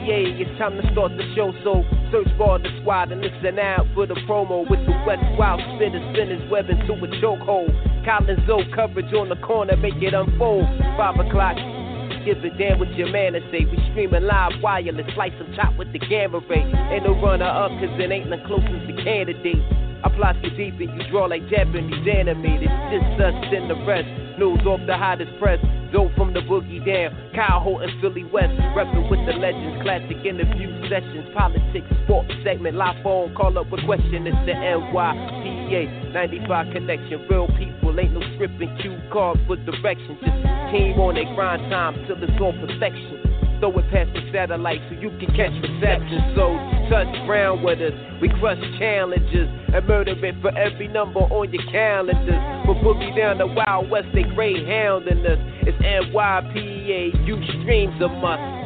NYPA, it's time to start the show, so search for the squad and listen out for the promo with the West Wild spitters, spinners, web into a chokehold. Collins O coverage on the corner, make it unfold. Five o'clock, give a damn what your man to say. We streaming live wireless, slice them chop with the gamma ray. Ain't no runner up, cause it ain't the closest to candidate. I plot you deep and you draw like Japanese animated. Just us and the rest. News off the hottest press. Dope from the boogie down. Kyle Holt and Philly West. Reppin' with the legends. Classic interview sessions. Politics, sports segment. Live phone. Call up a question. It's the NYPA 95 connection. Real people. Ain't no scripting. Cue card for direction. Just team on their grind time till it's on perfection. Throw it past the satellite so you can catch reception. So touch ground with us. We crush challenges and murder it for every number on your calendars. From boogie down the Wild West, they greyhounding us. It's NYPA, you streams a must.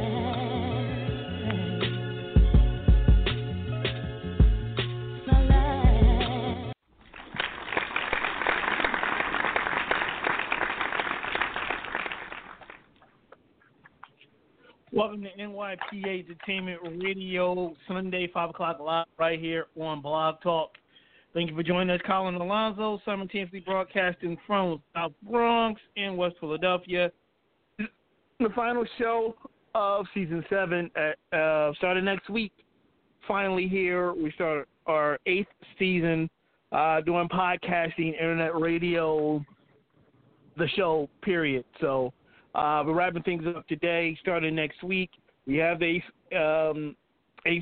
Welcome to NYPA Entertainment Radio, Sunday, 5 o'clock live right here on Blog Talk. Thank you for joining us, Colin Alonzo, simultaneously broadcasting from South Bronx in West Philadelphia. The final show of season seven at, uh, started next week. Finally here, we start our eighth season uh, doing podcasting, internet radio, the show, period. So uh, we're wrapping things up today, starting next week. We have eighth, um,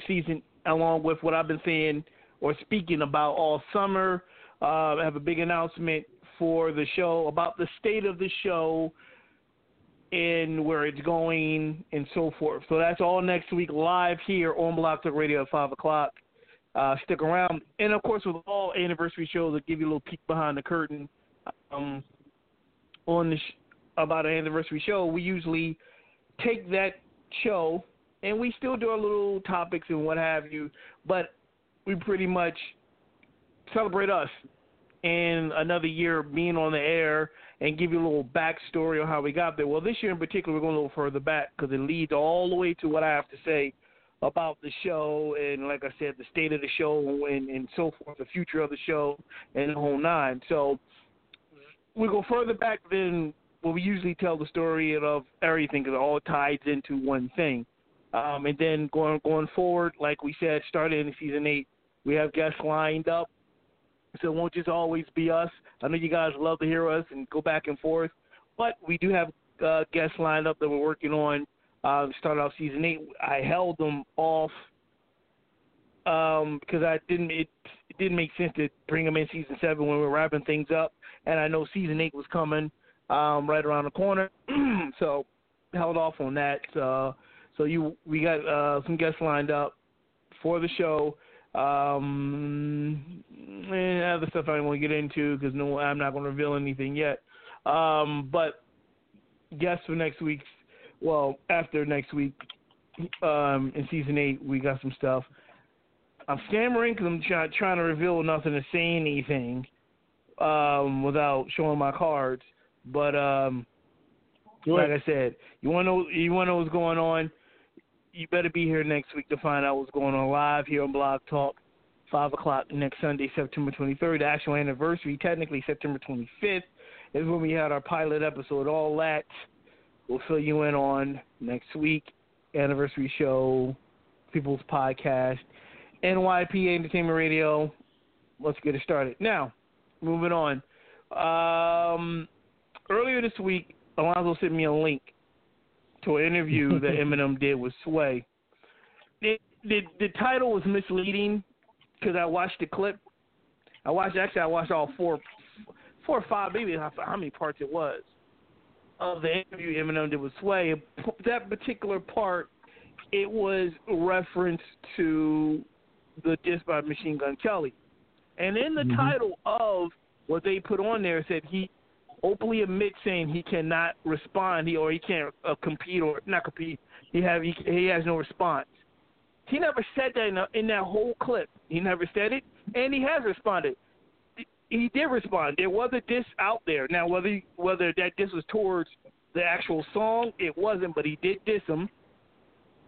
season along with what I've been saying or speaking about all summer. Uh, I have a big announcement for the show about the state of the show and where it's going and so forth. So that's all next week live here on Blog Talk Radio at 5 o'clock. Uh, stick around. And of course, with all anniversary shows, I'll give you a little peek behind the curtain um, on the sh- about an anniversary show. We usually take that show and we still do our little topics and what have you, but we pretty much celebrate us and another year being on the air and give you a little backstory on how we got there. Well, this year in particular, we're going a little further back because it leads all the way to what I have to say about the show and, like I said, the state of the show and, and so forth, the future of the show, and the whole nine. So we go further back than what we usually tell the story of everything because it all ties into one thing. Um, and then going going forward, like we said, starting in season eight, we have guests lined up. So it won't just always be us. I know you guys love to hear us and go back and forth, but we do have uh, guests lined up that we're working on. Uh, off season eight. I held them off um, because I didn't. It, it didn't make sense to bring them in season seven when we we're wrapping things up, and I know season eight was coming um, right around the corner, so held off on that. Uh, so you, we got uh, some guests lined up for the show. Um, and other stuff I don't want to get into because no, I'm not going to reveal anything yet. Um, but guests for next week, well, after next week, um, in season eight, we got some stuff. I'm stammering because I'm try, trying to reveal nothing to say anything um, without showing my cards. But um, like I said, you want to know you want to know what's going on. You better be here next week to find out what's going on live here on Blog Talk, five o'clock next Sunday, September 23rd. The actual anniversary, technically September 25th, is when we had our pilot episode. All that we'll fill you in on next week. Anniversary show, People's Podcast, NYPA Entertainment Radio. Let's get it started now. Moving on. Um, earlier this week, Alonzo sent me a link to an interview that Eminem did with Sway. It, the the title was misleading because I watched the clip. I watched actually I watched all four, four or five, maybe how, how many parts it was of the interview Eminem did with Sway. That particular part, it was reference to the diss by Machine Gun Kelly, and in the Mhm. title of what they put on there said he openly admits saying he cannot respond, he or he can't uh, compete or not compete. He have he, he has no response. He never said that in, the, in that whole clip. He never said it, and he has responded. He did respond. There was a diss out there. Now, whether he- whether that diss was towards the actual song, it wasn't, but he did diss him,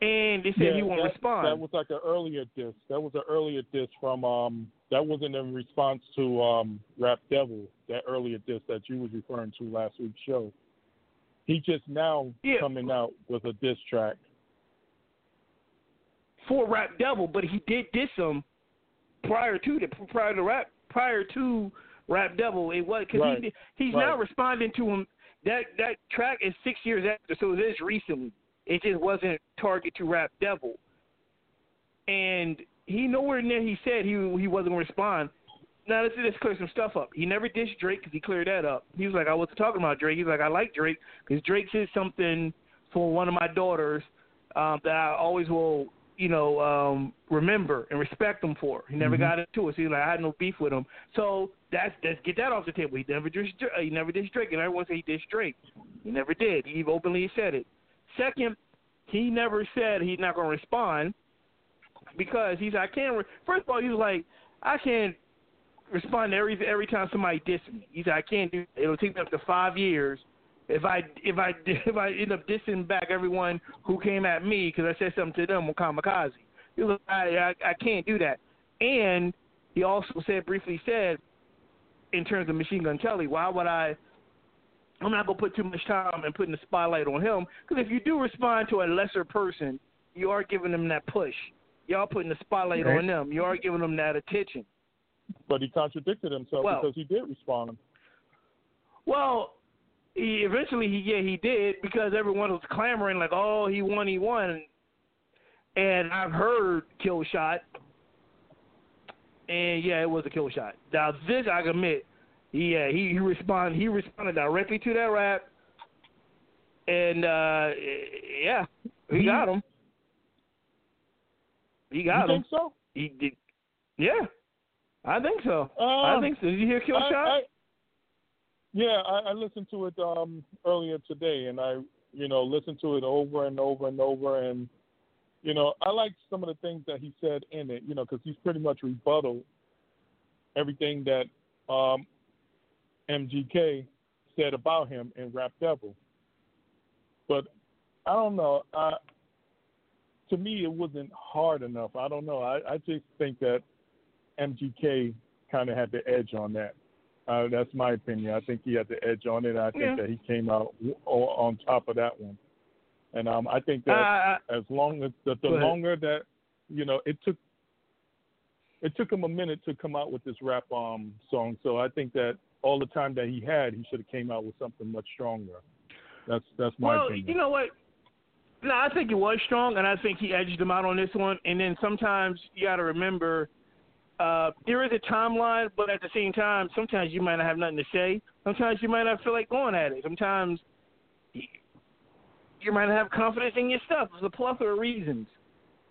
and they said Yeah, he won't that, respond. That was like an earlier diss. That was an earlier diss from um. That wasn't in response to um Rap Devil. That earlier diss that you was referring to last week's show. He just now Yeah. coming out with a diss track. for Rap Devil, but he did diss him prior to the prior to rap prior to Rap Devil. It was because Right. he he's Right. now responding to him. That that track is six years after, so it is recently. It just wasn't target to Rap Devil, and he nowhere near he said he he wasn't gonna respond. Now let's let's clear some stuff up. He never dissed Drake because he cleared that up. He was like, I wasn't talking about Drake. He's like, I like Drake because Drake said something for one of my daughters um, that I always will, you know, um, remember and respect him for. He never Mhm. got into it. So he's like, I had no beef with him. So that's let's get that off the table. He never dissed, Dra- he never dissed Drake, and everyone say he dissed Drake. He never did. He openly said it. Second, he never said he's not going to respond because he's I can't. Re- First of all, he was like, I can't respond to every every time somebody diss me. He said I can't do. It'll take me up to five years if I if I if I end up dissing back everyone who came at me because I said something to them on Kamikaze. He was like, I, I I can't do that. And he also said briefly said, in terms of Machine Gun Kelly, why would I? I'm not gonna put too much time and putting the spotlight on him because if you do respond to a lesser person, you are giving them that push. Y'all putting the spotlight Right. on them. You are giving them that attention. But he contradicted himself Well- because he did respond. Well, he eventually he yeah he did because everyone was clamoring like oh he won he won, and I've heard kill shot, and yeah it was a kill shot. Now this I admit, yeah he he responded he responded directly to that rap, and uh yeah He- got him. He you him. think so? He did. Yeah, I think so. Uh, I think so. Did you hear kill I- shot? I- yeah, I, I listened to it um, earlier today, and I, you know, listened to it over and over and over, and you know, I like some of the things that he said in it, you know, because he's pretty much rebuttal everything that um, MGK said about him in Rap Devil. But I don't know. Uh, to me, it wasn't hard enough. I don't know. I, I just think that MGK kind of had the edge on that. Uh, that's my opinion. I think he had the edge on it. I think Yeah. that he came out w- on top of that one. And um, I think that Uh, as long as the, the longer that you know, it took it took him a minute to come out with this rap um song. So I think that all the time that he had, he should have came out with something much stronger. That's that's my well, opinion. you know what? No, I think it was strong, and I think he edged him out on this one. And then sometimes you got to remember uh, there is a timeline, but at the same time, sometimes you might not have nothing to say. Sometimes you might not feel like going at it. Sometimes you, might not have confidence in your stuff. There's a plethora of reasons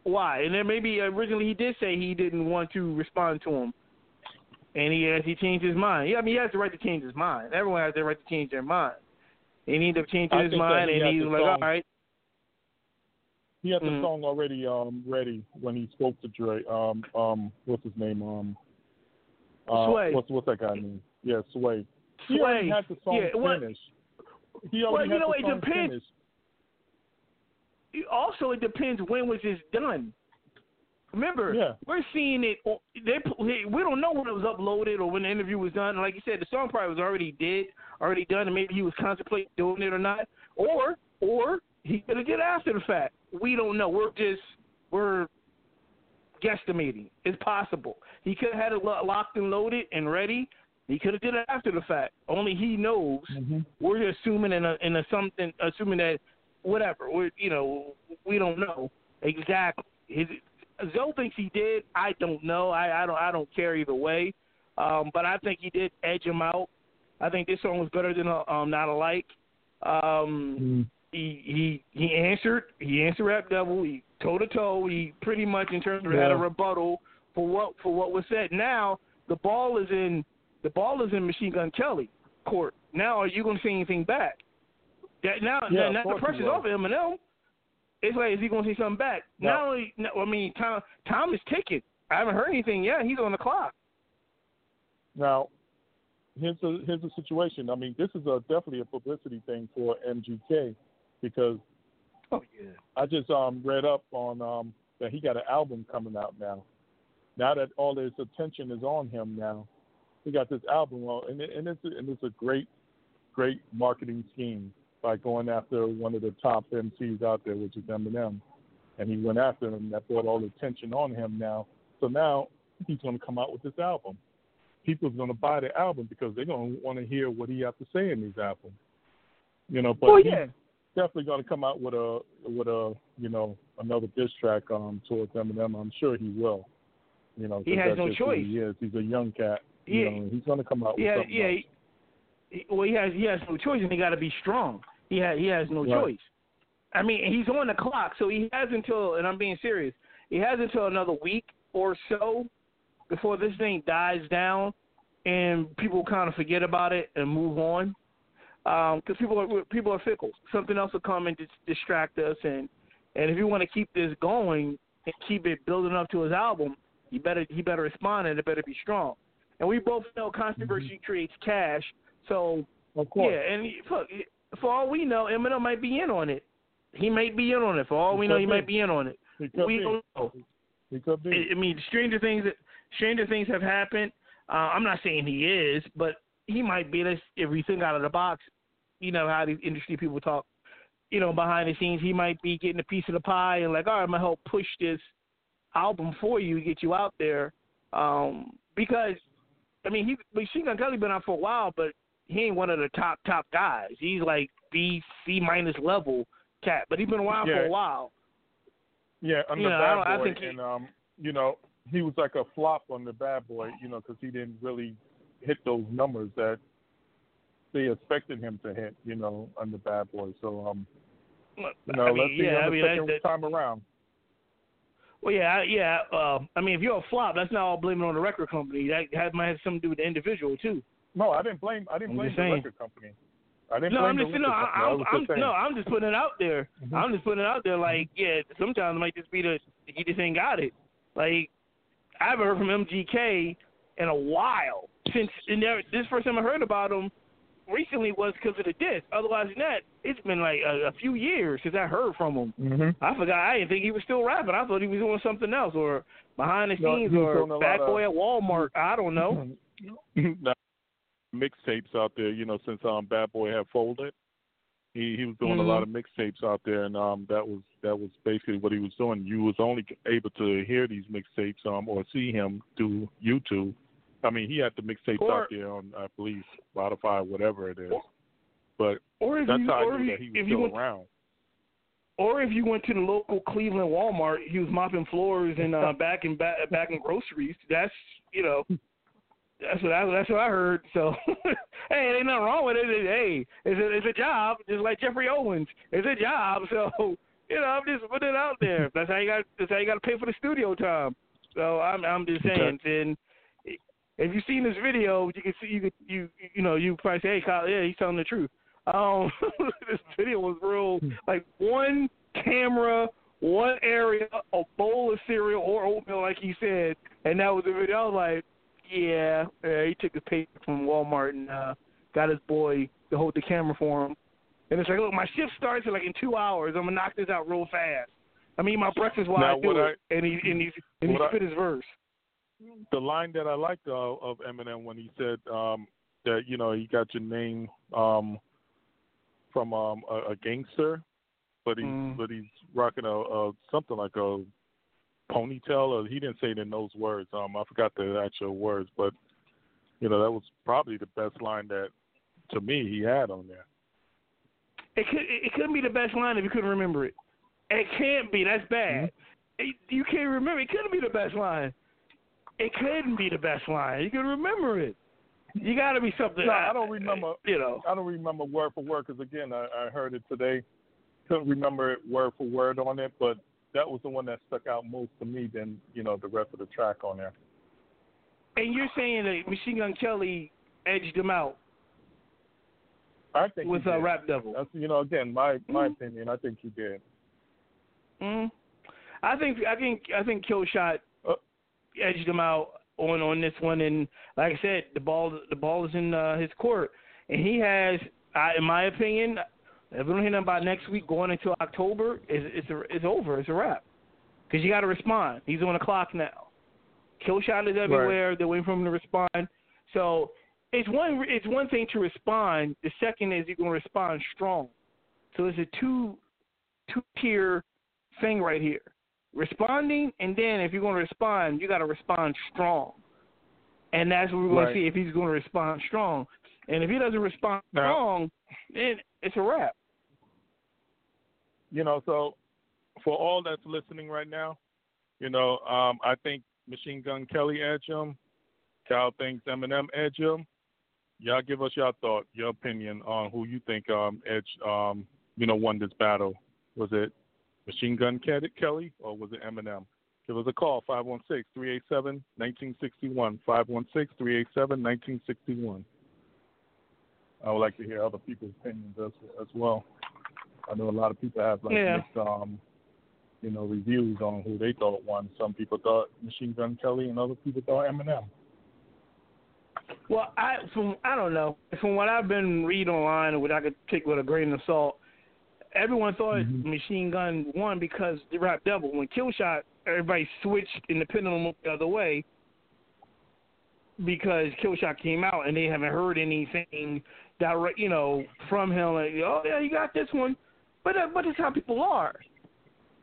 why. And then maybe originally he did say he didn't want to respond to him. And he has he changed his mind. Yeah, I mean he has the right to change his mind. Everyone has the right to change their mind. And he ended up changing I his mind and had he was like, All right. He had the Mm. song already um ready when he spoke to Dre. Um um what's his name? Um uh, Sway. What's what's that guy name? Yeah, Sway. He already had the song Yeah, what- finished. He Well, you had know, the it depends. finished. also it depends when was this done. Remember, Yeah. we're seeing it. They we don't know when it was uploaded or when the interview was done. Like you said, the song probably was already did, already done, and maybe he was contemplating doing it or not, or or he could have did it after the fact. We don't know. We're just we're guesstimating. It's possible he could have had it locked and loaded and ready. He could have did it after the fact. Only he knows Mm-hmm. we're assuming in a in a something assuming that whatever. We, you know, we don't know exactly. His, Zoe thinks he did. I don't know. I, I don't. I don't care either way. Um, but I think he did edge him out. I think this song was better than uh, um, Not Alike. Um, mm. He he he answered. He answered Rap Devil. He toe to toe. He pretty much in terms of yeah. had a rebuttal for what for what was said. Now the ball is in the ball is in Machine Gun Kelly court. Now are you going to say anything back? That now, yeah, now the pressure's off Eminem. It's like, is he going to say something back? No. Not only, I mean, time time is ticking. I haven't heard anything yet. He's on the clock. Now, here's a here's the situation. I mean, this is a definitely a publicity thing for MGK because oh, yeah. I just um read up on um that he got an album coming out now. Now that all his attention is on him now, he got this album on, and, it, and it's and it's a great great marketing scheme by going after one of the top MCs out there, which is Eminem. And he went after him. That brought all the attention on him now. So now he's going to come out with this album. People's going to buy the album because they're going to want to hear what he has to say in these albums. You know, but oh, yeah. Definitely going to come out with a with a you know another diss track um towards Eminem. I'm sure he will. You know, he has no choice. He is. He's a young cat. You know, he's going to come out with yeah, something. Yeah, else. He, well, he has he has no choice, and he got to be strong. He has he has no right. choice. I mean, he's on the clock, so he has until, and I'm being serious, he has until another week or so before this thing dies down and people kind of forget about it and move on. Because um, people are people are fickle. Something else will come and dis- distract us, and and if you want to keep this going and keep it building up to his album, you better he better respond and it better be strong. And we both know controversy mm-hmm. creates cash, so yeah. And look, for all we know, Eminem might be in on it. He might be in on it. For all we know, he be. might be in on it. we be. don't know. He could be. I mean, stranger things. Stranger things have happened. Uh, I'm not saying he is, but he might be. This if we think out of the box. You know how these industry people talk. You know, behind the scenes, he might be getting a piece of the pie and like, all right, I'm gonna help push this album for you, get you out there. Um, because I mean, he Machine Gun Kelly been out for a while, but he ain't one of the top top guys. He's like B C minus level cat, but he's been around yeah. for a while. Yeah, on you the know, Bad I, Boy, I think and um, you know, he was like a flop on the Bad Boy, you know, because he didn't really hit those numbers that they expected him to hit, you know, on the Bad Boy. So, um, you know, I mean, let's see yeah, on I the mean, second that, time around. Well, yeah, yeah. Uh, I mean, if you're a flop, that's not all blaming on the record company. That might have something to do with the individual too. No, I didn't blame. I didn't I'm blame the record company. I didn't no, blame I'm the just record no, company. I'm, I I'm, just no, I'm just putting it out there. Mm-hmm. I'm just putting it out there. Like, yeah, sometimes it might just be the he just ain't got it. Like, I haven't heard from MGK in a while since and there, this first time I heard about him recently was because of the death. Otherwise than that, it's been like a, a few years since I heard from him. Mm-hmm. I forgot. I didn't think he was still rapping. I thought he was doing something else or behind the no, scenes or bad boy of, at Walmart. I don't know. mixtapes out there, you know, since um Bad Boy had folded. He he was doing mm-hmm. a lot of mixtapes out there, and um that was that was basically what he was doing. You was only able to hear these mixtapes um or see him through YouTube I mean, he had the mixtapes or, out there on, I believe, Spotify, whatever it is. But or if that's you, how I knew if, that he was still went, around. Or if you went to the local Cleveland Walmart, he was mopping floors and uh, back in back, back in groceries. That's you know, that's what I that's what I heard. So hey, ain't nothing wrong with it. Hey, it's a it's a job, just like Geoffrey Owens. It's a job. So you know, I'm just putting it out there. That's how you got. That's how you got to pay for the studio time. So I'm I'm just saying. And if you've seen this video, you can see you could you you know you probably say, hey, Kyle, yeah, he's telling the truth. Um, this video was real like one camera, one area, a bowl of cereal or oatmeal, like he said, and that was the video. I was like, yeah, yeah he took his paper from Walmart and uh, got his boy to hold the camera for him. And it's like, look, my shift starts in like in two hours. I'm gonna knock this out real fast. I mean, my breakfast while now, I do it, I, and he and he and he spit I, his verse the line that I liked uh, of Eminem when he said um, that you know he got your name um, from um, a, a gangster, but he's mm. but he's rocking a, a something like a ponytail, or he didn't say it in those words. Um, I forgot the actual words, but you know that was probably the best line that to me he had on there. It could it couldn't be the best line if you couldn't remember it. It can't be. That's bad. Mm-hmm. It, you can't remember. It couldn't be the best line. It couldn't be the best line. You can remember it. You got to be something. No, I don't remember. You know, I don't remember word for word because again, I, I heard it today. Couldn't remember it word for word on it, but that was the one that stuck out most to me than you know the rest of the track on there. And you're saying that Machine Gun Kelly edged him out I think with a rap devil. That's you know again my my Mhm. opinion. I think he did. Mm. I think I think I think Killshot Uh, edged him out on on this one, and like I said, the ball the ball is in uh, his court, and he has, I, in my opinion, if we don't hear nothing about next week going into October, it's it's, a, it's over. It's a wrap because you got to respond. He's on the clock now. Killshot is everywhere. They're waiting for him to respond. So it's one it's one thing to respond. The second is you're going to respond strong. So it's a two two tier thing right here. Responding, and then if you're going to respond, you got to respond strong. And that's what we're going Right. to see if he's going to respond strong. And if he doesn't respond Now- strong, then it's a wrap. you know, so for all that's listening right now, you know, um, I think Machine Gun Kelly edge him. Cal thinks Eminem edge him. Y'all give us your thought, your opinion on who you think um, edge, um, you know, won this battle. Was it Machine Gun Kelly or was it Eminem? Give us a call, 516-387-1961, 516-387-1961. I would like to hear other people's opinions as, as well. I know a lot of people have like Yeah. mixed, um, you know, reviews on who they thought won. Some people thought Machine Gun Kelly, and other people thought Eminem. Well, I from I don't know from what I've been reading online, which I could take with a grain of salt. Everyone thought Mhm. Machine Gun won because the Rap Devil. When Killshot, everybody switched and the pendulum the other way because Killshot came out and they haven't heard anything direct, you know, from him. Like, oh yeah, you got this one, but uh, but that's how people are.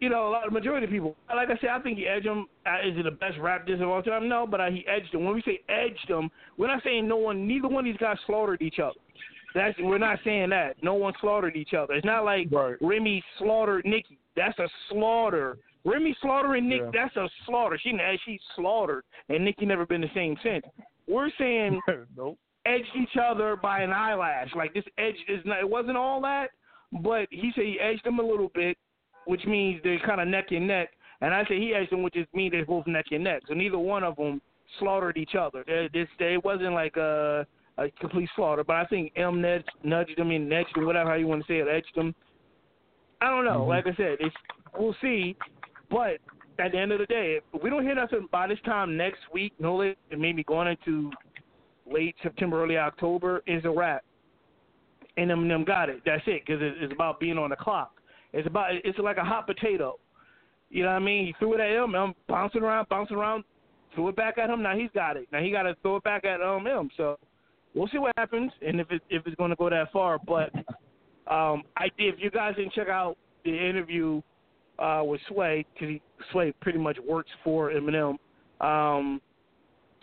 You know, a lot of majority of people. Like I said, I think he edged him. Uh, is it the best rap disc of all time? No, but uh, he edged him. When we say edged him, we're not saying no one. Neither one of these guys slaughtered each other. That's we're not saying that. No one slaughtered each other. It's not like Right. Remy slaughtered Nikki. That's a slaughter. Remy slaughtering Nick. Yeah. That's a slaughter. She she slaughtered, and Nikki never been the same since. We're saying nope. edged each other by an eyelash. Like this edge is not. It wasn't all that, but he said he edged them a little bit, which means they're kind of neck and neck. And I say he edged them, which just means they're both neck and neck. So neither one of them slaughtered each other. This it wasn't like a, a complete slaughter. But I think M nudged, nudged them and edged them, whatever how you want to say it, edged them. I don't know. Mhm. Like I said, it's we'll see. But at the end of the day, if we don't hear nothing by this time next week, no later maybe going into late September, early October, is a wrap. And Eminem got it. That's it, because it's about being on the clock. It's about it's like a hot potato. You know what I mean? He threw it at him, um, bouncing around, bouncing around, threw it back at him. Now he's got it. Now he got to throw it back at um him. So we'll see what happens, and if it if it's going to go that far. But um, I if you guys didn't check out the interview uh, with Sway, because Sway pretty much works for Eminem. Um,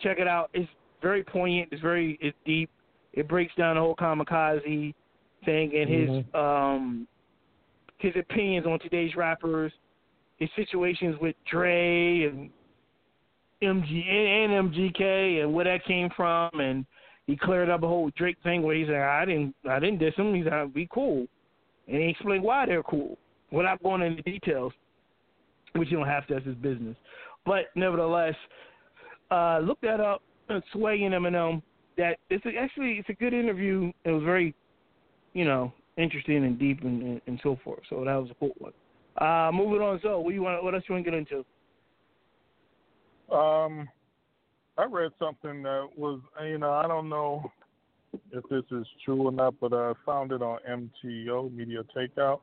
check it out. It's very poignant. It's very it's deep. It breaks down the whole kamikaze thing and his um his opinions on today's rappers, his situations with Dre and MG and, and MGK and where that came from, and he cleared up a whole Drake thing where he said I didn't I didn't diss him. He's like we cool, and he explained why they're cool without going into details, which you don't have to. That's his business. But nevertheless, uh, look that up. Sway and Eminem. That it's a, actually it's a good interview. It was very, you know, interesting and deep and, and, and so forth. So that was a cool one. Uh, moving on. So what you want? What else you want to get into? Um, I read something that was, you know, I don't know if this is true or not, but I found it on MTO Media Takeout,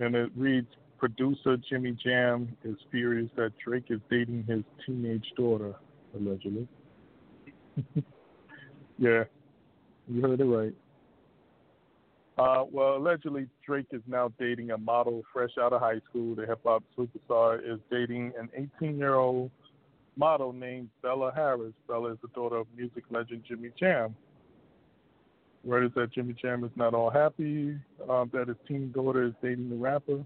and it reads: Producer Jimmy Jam is furious that Drake is dating his teenage daughter, allegedly. yeah, you heard it right. Uh, well, allegedly, Drake is now dating a model fresh out of high school. The hip hop superstar is dating an 18 year old model named Bella Harris. Bella is the daughter of music legend Jimmy Jam. word is that Jimmy Jam is not all happy um, that his teen daughter is dating the rapper.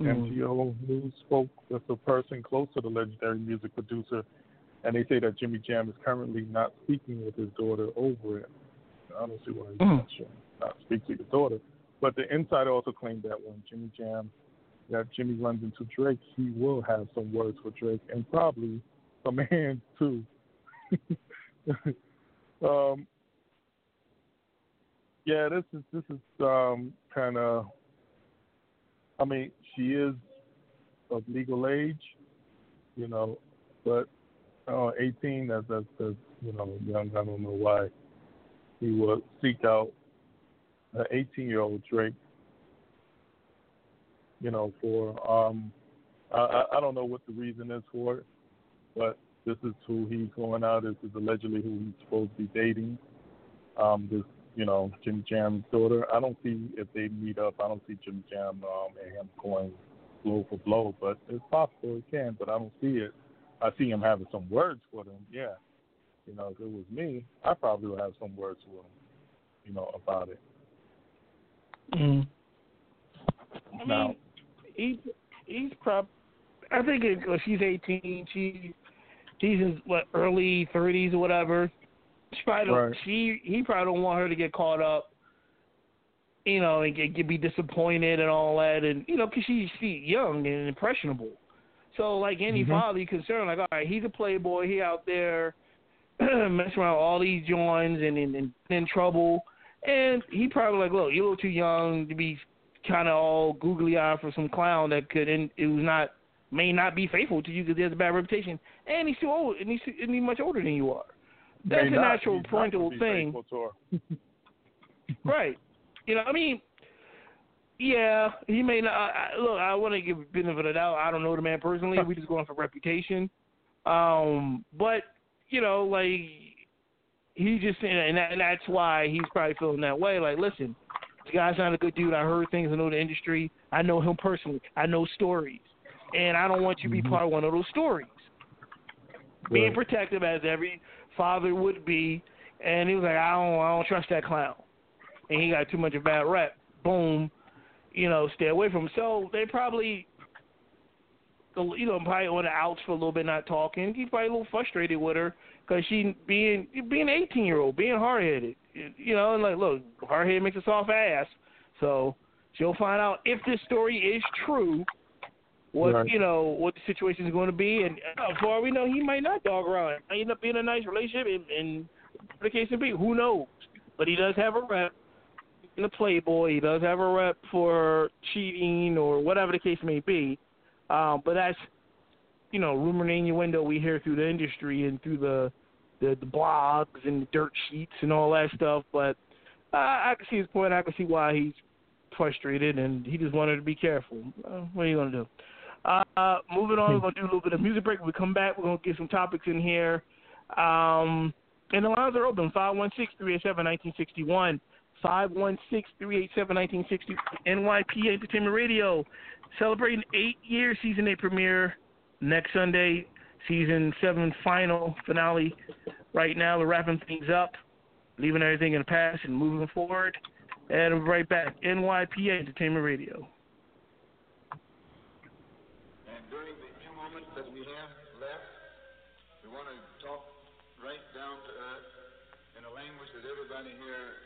Mm. MTO News spoke with a person close to the legendary music producer, and they say that Jimmy Jam is currently not speaking with his daughter over it. I don't see why he's mm. not, sure, not speak to his daughter. But the insider also claimed that when Jimmy Jam, that Jimmy runs into Drake, he will have some words for Drake and probably some hands too. um, yeah, this is this is um, kind of. I mean, she is of legal age, you know, but uh, 18. That's that's, that's you know young. I don't know why he would seek out an 18 year old Drake. You know, for um, I I don't know what the reason is for it, but this is who he's going out. This is allegedly who he's supposed to be dating. Um, this you know, Jim Jam's daughter. I don't see if they meet up. I don't see Jim Jam um, and him going blow for blow, but it's possible he can. But I don't see it. I see him having some words for them. Yeah, you know, if it was me, I probably would have some words for him. You know, about it. Mm. I now, mean, he he's probably. I think it, well, she's eighteen. She she's in what early thirties or whatever. She probably right. she he probably don't want her to get caught up, you know, and get, get be disappointed and all that, and you know, because she's she young and impressionable. So like any mm-hmm. father, you concerned like, all right, he's a playboy, he out there messing around with all these joints and in, in, in trouble, and he probably like, look, you're a little too young to be kind of all googly eyed for some clown that could and it was not may not be faithful to you because he has a bad reputation, and he's too old and he's, and he's much older than you are. That's a natural parental thing. right. You know, I mean, yeah, he may not. I, look, I want to give benefit of the doubt. I don't know the man personally. We're just going for reputation. Um, but you know, like he just and, that, and that's why he's probably feeling that way. Like, listen, this guy's not a good dude. I heard things. I know the industry. I know him personally. I know stories, and I don't want you to be mm-hmm. part of one of those stories. Right. Being protective as every father would be, and he was like, I don't, I don't trust that clown, and he got too much of a bad rep. Boom, you know, stay away from him. So they probably, you know, probably on the outs for a little bit, not talking. He's probably a little frustrated with her because she being being 18 year old, being hard headed, you know, and like, look, hard headed makes a soft ass. So she'll find out if this story is true what right. you know what the situation is going to be, and uh, for all we know, he might not dog around. Might end up being a nice relationship, and, and the case may be, who knows? But he does have a rep in the Playboy. He does have a rep for cheating or whatever the case may be. Um, but that's you know rumor in your window we hear through the industry and through the the, the blogs and the dirt sheets and all that stuff. But uh, I can see his point. I can see why he's frustrated, and he just wanted to be careful. Uh, what are you to do? Uh, moving on, we're gonna do a little bit of music break. When we come back, we're gonna get some topics in here. Um, and the lines are open: 516-387-1961, 516-387-1960. NYP Entertainment Radio celebrating eight-year season eight premiere next Sunday. Season seven final finale. Right now, we're wrapping things up, leaving everything in the past and moving forward. And right back NYPA Entertainment Radio. And during the few moments that we'll be right back. NYPA Entertainment Radio.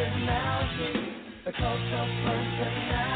personality, the cult of personality.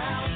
down.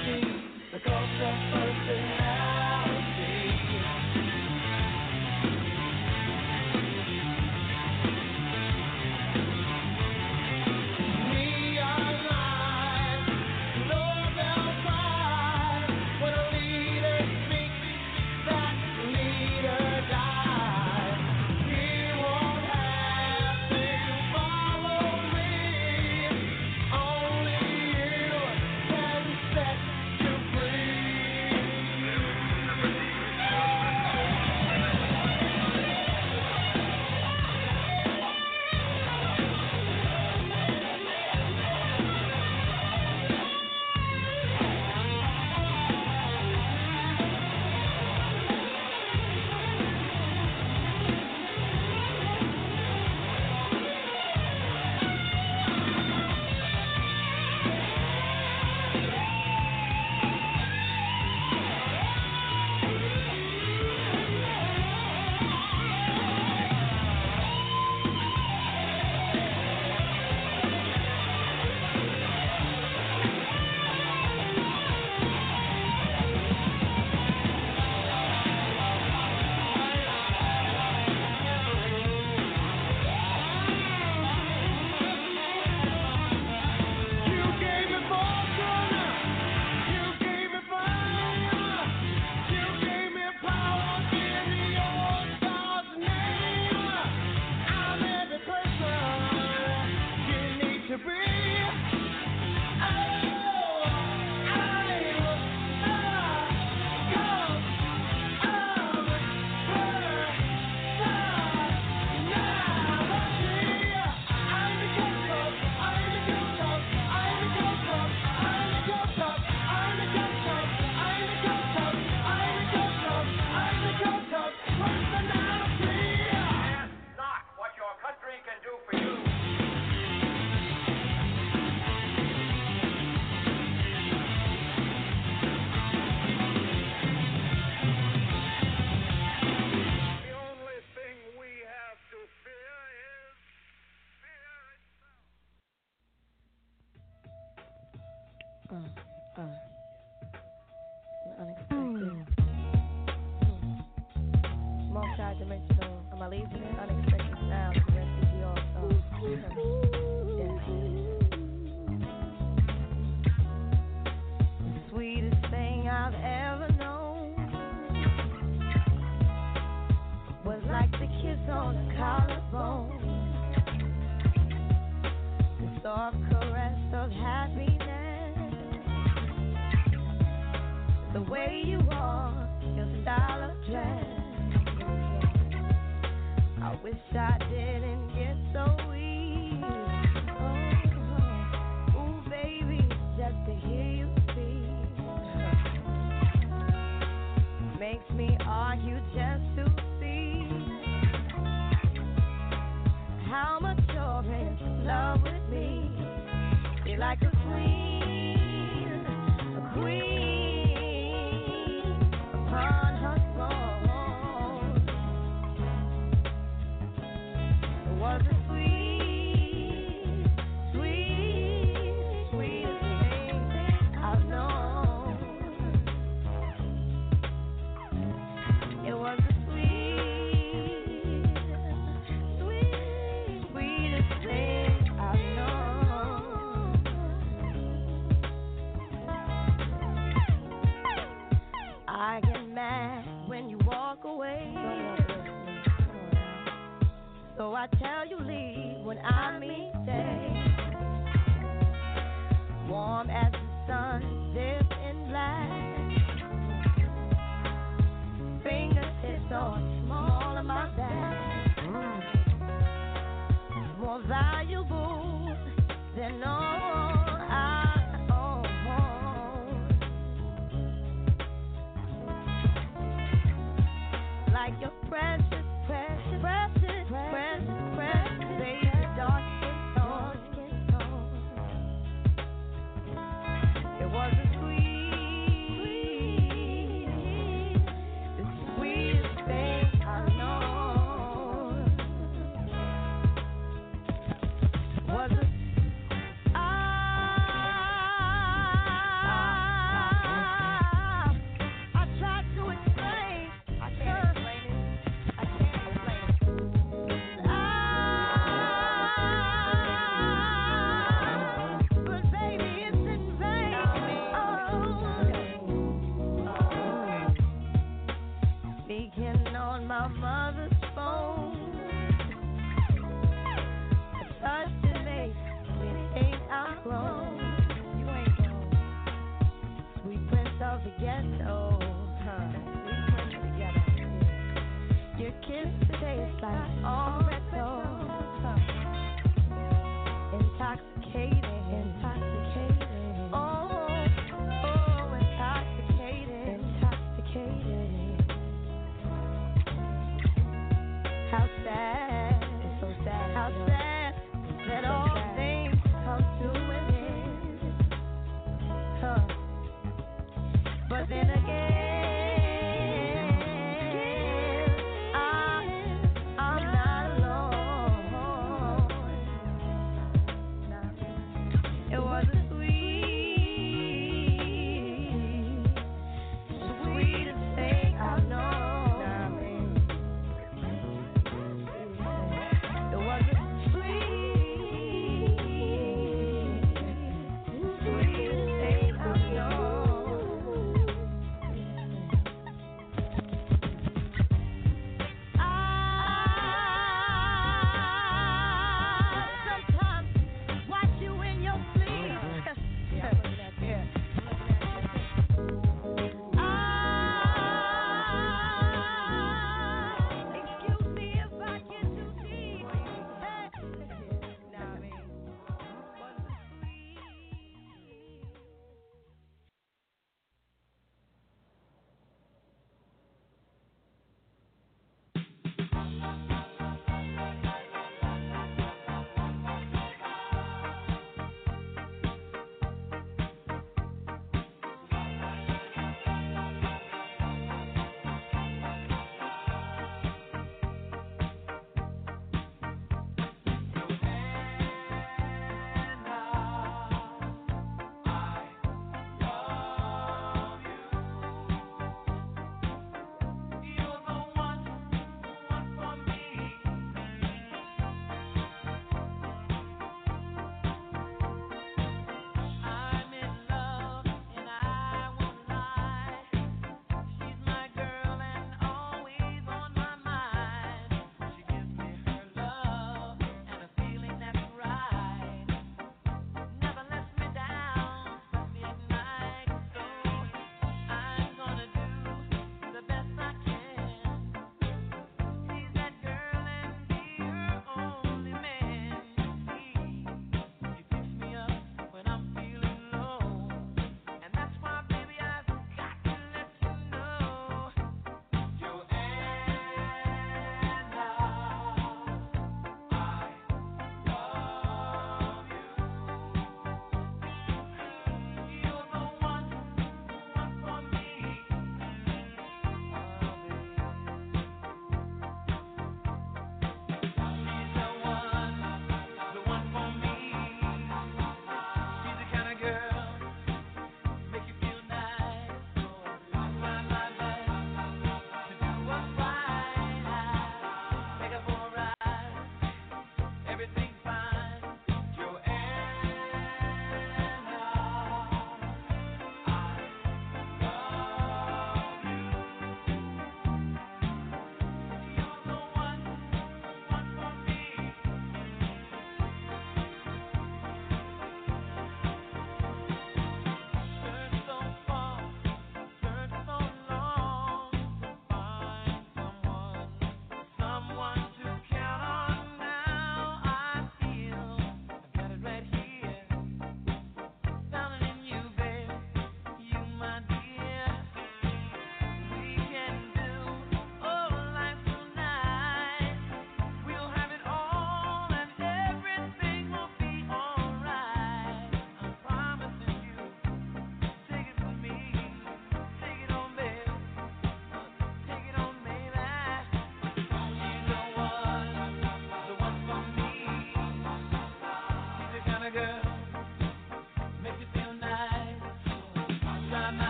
tiger.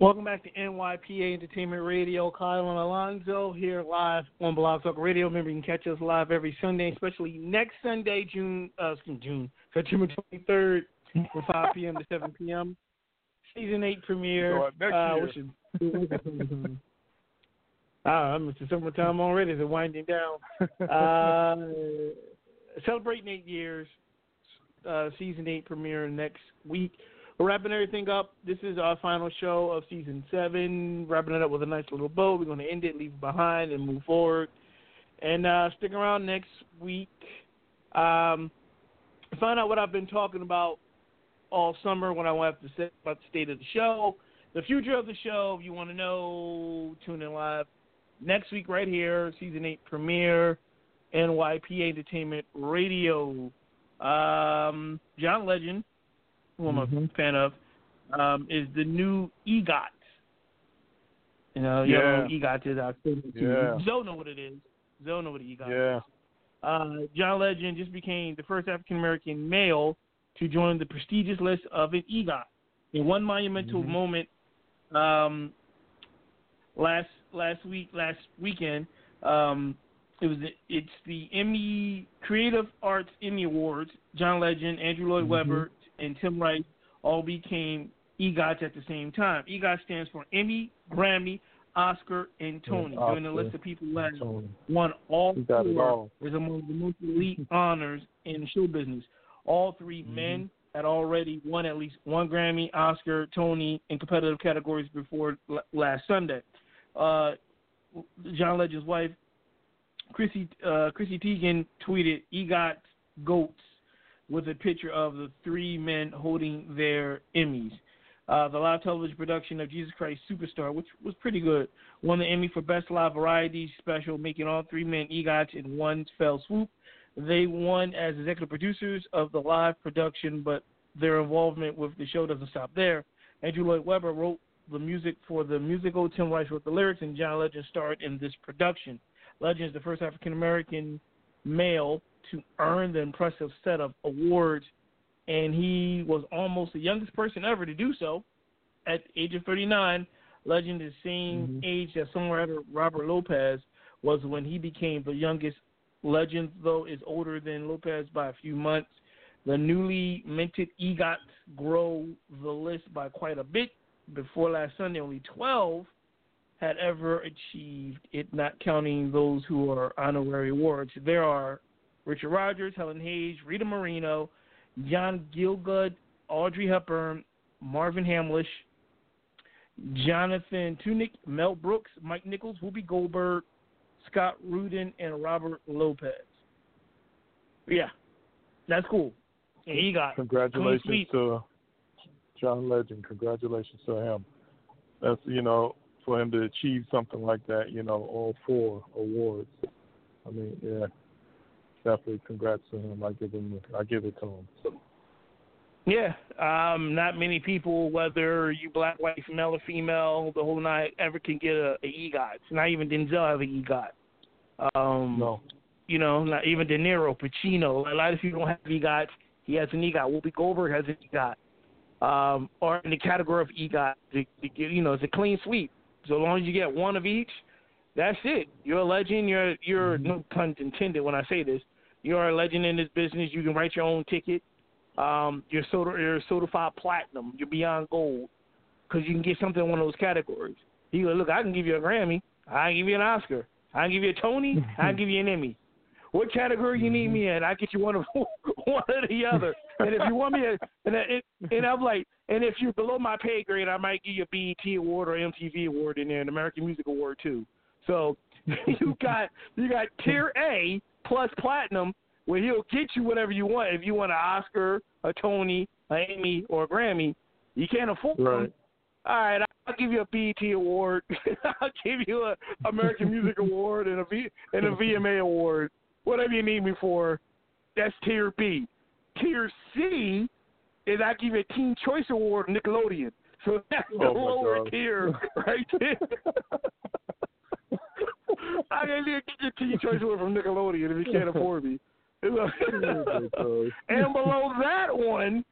Welcome back to NYPA Entertainment Radio. Kyle and Alonzo here live on Blog Talk Radio. Remember, you can catch us live every Sunday, especially next Sunday, June uh, June September 23rd, from 5 p.m. to 7 p.m. Season eight premiere. uh, which is ah, I'm into summertime already. It's winding down. Uh, celebrating eight years. Uh, season eight premiere next week. Wrapping everything up. This is our final show of season seven. Wrapping it up with a nice little bow. We're going to end it, leave it behind, and move forward. And uh, stick around next week. Um, find out what I've been talking about all summer. What I want to say about the state of the show, the future of the show. If you want to know, tune in live next week right here, season eight premiere, NYPA Entertainment Radio. Um, John Legend who I'm mm-hmm. a fan of, um, is the new EGOT. You know, you yeah. know EGOT is. Our yeah. Zoe know what it is. Zoe know what EGOT yeah. is. Uh, John Legend just became the first African American male to join the prestigious list of an EGOT. In one monumental mm-hmm. moment, um, last last week, last weekend, um, it was it's the Emmy Creative Arts Emmy Awards. John Legend, Andrew Lloyd mm-hmm. Webber, and Tim Rice all became EGOTs at the same time. EGOT stands for Emmy, Grammy, Oscar, and Tony. Yeah, During the list of people that won all He got it four all. is among the most elite honors in show business. All 3 Mm-hmm. men had already won at least one Grammy, Oscar, Tony in competitive categories before l- last Sunday. Uh, John Legend's wife, Chrissy uh, Chrissy Teigen, tweeted EGOT goats with a picture of the three men holding their Emmys. Uh, the live television production of Jesus Christ Superstar, which was pretty good, won the Emmy for Best Live Variety Special, making all three men EGOTs in one fell swoop. They won as executive producers of the live production, but their involvement with the show doesn't stop there. Andrew Lloyd Webber wrote the music for the musical. Tim Rice wrote the lyrics, and John Legend starred in this production. Legend is the first African American male to earn the impressive set of awards, and he was almost the youngest person ever to do so. At the age of 39, Legend is the same Mhm. age that songwriter Robert Lopez was when he became the youngest. Legend, though, is older than Lopez by a few months. The newly minted EGOTs grow the list by quite a bit. Before last Sunday, only 12 had ever achieved it, not counting those who are honorary awards. There are Richard Rodgers, Helen Hayes, Rita Moreno, John Gielgud, Audrey Hepburn, Marvin Hamlisch, Jonathan Tunick, Mel Brooks, Mike Nichols, Whoopi Goldberg, Scott Rudin, and Robert Lopez. Yeah, that's cool. And he got Congratulations to John Legend. Congratulations to him. That's you know for him to achieve something like that. You know, all four awards. I mean, yeah, definitely congrats to him. I give him, I give it to him. Yeah, um, not many people, whether you black, white, male, or female, the whole night ever can get a, a EGOT. Not even Denzel have an EGOT. Um, No, You know, not even De Niro, Pacino. A lot of people don't have EGOTs. He has an EGOT. Whoopi Goldberg has an EGOT. Um, or in the category of EGOT, the, the, you know, it's a clean sweep. So long as you get one of each, that's it. You're a legend. You're you're mm-hmm. no pun intended when I say this. You're a legend in this business. You can write your own ticket. Um, you're soda, you're certified platinum. You're beyond gold because you can get something in one of those categories. He go, look, I can give you a Grammy. I can give you an Oscar. I can give you a Tony. I can give you an Emmy. What category you need me in? I get you one of one or the other. And if you want me, to, and and I'm like, and if you're below my pay grade, I might give you a BET award or MTV award in there, an American Music Award too. So you got you got tier A plus platinum, where he'll get you whatever you want. If you want an Oscar, a Tony, an Emmy, or a Grammy, you can't afford right. them. All right, I'll give you a BET award. I'll give you a American Music Award and a v, and a VMA award. Whatever you need me for, that's tier B. Tier C is I give you a Teen Choice Award Nickelodeon. So that's oh, the oh lower tier right there. I can get your Teen Choice Award from Nickelodeon if you can't afford me. and below that one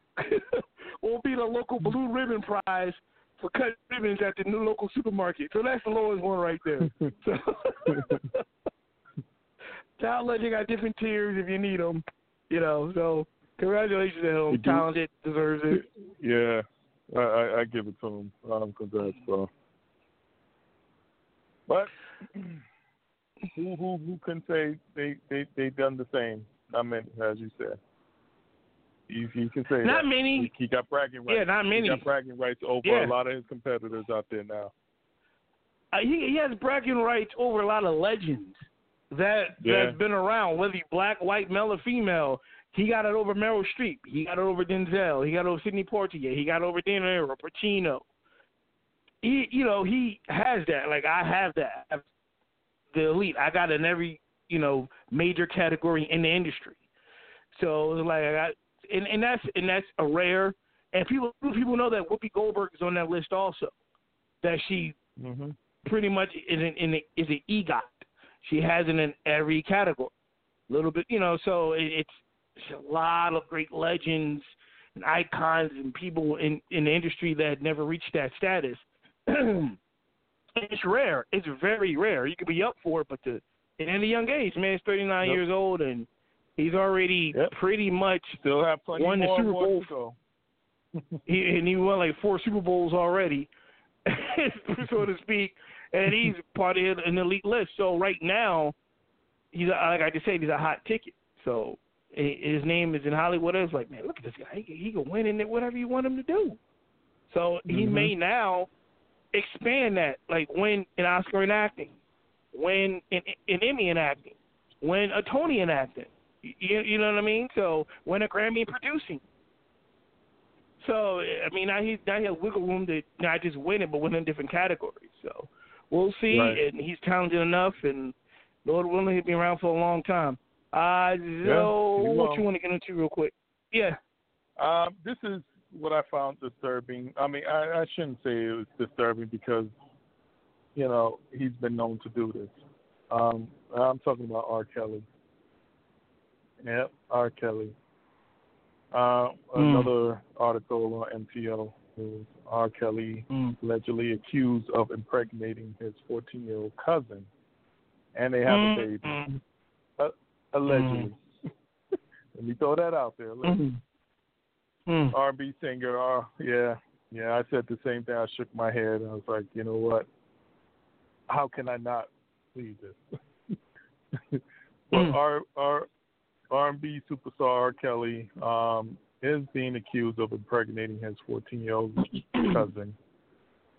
will be the local blue ribbon prize for cutting ribbons at the new local supermarket. So that's the lowest one right there. so, Child Legend got different tiers if you need them. You know, so congratulations to him. Talented, deserves it. Yeah, I, I, I give it to him. Um, congrats, bro. But who who who can say they they they done the same? I mean, as you said. You, you can say not that. many. He, he, got bragging rights. Yeah, not many. He got bragging rights over yeah. a lot of his competitors out there now. Uh, he, he has bragging rights over a lot of legends that yeah. that's been around, whether black, white, male, or female. He got it over Meryl Streep. He got it over Denzel. He got it over Sidney Poitier. He got it over De Niro, Pacino. He, you know, he has that. Like I have that. I have the elite. I got in every, you know, major category in the industry. So it's like I got and, and that's and that's a rare. And people people know that Whoopi Goldberg is on that list also. That she mm-hmm. pretty much is an in is an EGOT. She has it in every category. A little bit, you know. So it, it's, it's a lot of great legends and icons and people in in the industry that never reached that status. it's rare. It's very rare. You could be up for it, but to and at a young age, man, he's 39 yep. years old and He's already yep. pretty much still have plenty won the Super Bowl. he and he won like four Super Bowls already, so to speak, and he's part of an elite list. So right now, he's like I just said, he's a hot ticket. So his name is in Hollywood. It's like, man, look at this guy. He, he can win in it, whatever you want him to do. So he mm-hmm. may now expand that, like win an Oscar in acting, win an, an Emmy in acting, win a Tony in acting. You, you know what I mean? So win a Grammy in producing. So I mean, now he's now he has wiggle room to not just win it, but win in different categories. So we'll see. Right. And he's talented enough, and Lord willing, he'll be around for a long time. Uh, so yeah, what you want to get into real quick? Yeah. Um, this is what I found disturbing. I mean, I, I shouldn't say it was disturbing because, you know, he's been known to do this. Um, I'm talking about R. Kelly. Yep, R. Kelly. Uh, mm. Another article on MTO is R. Kelly mm. allegedly accused of impregnating his 14 year old cousin, and they have mm. a baby. Mm. Uh, allegedly. Let me throw that out there. Mm. R&B singer, uh, yeah, yeah. I said the same thing. I shook my head. I was like, you know what? How can I not believe this? well, Mm. R, R, R&B superstar R. Kelly um, is being accused of impregnating his 14-year-old cousin.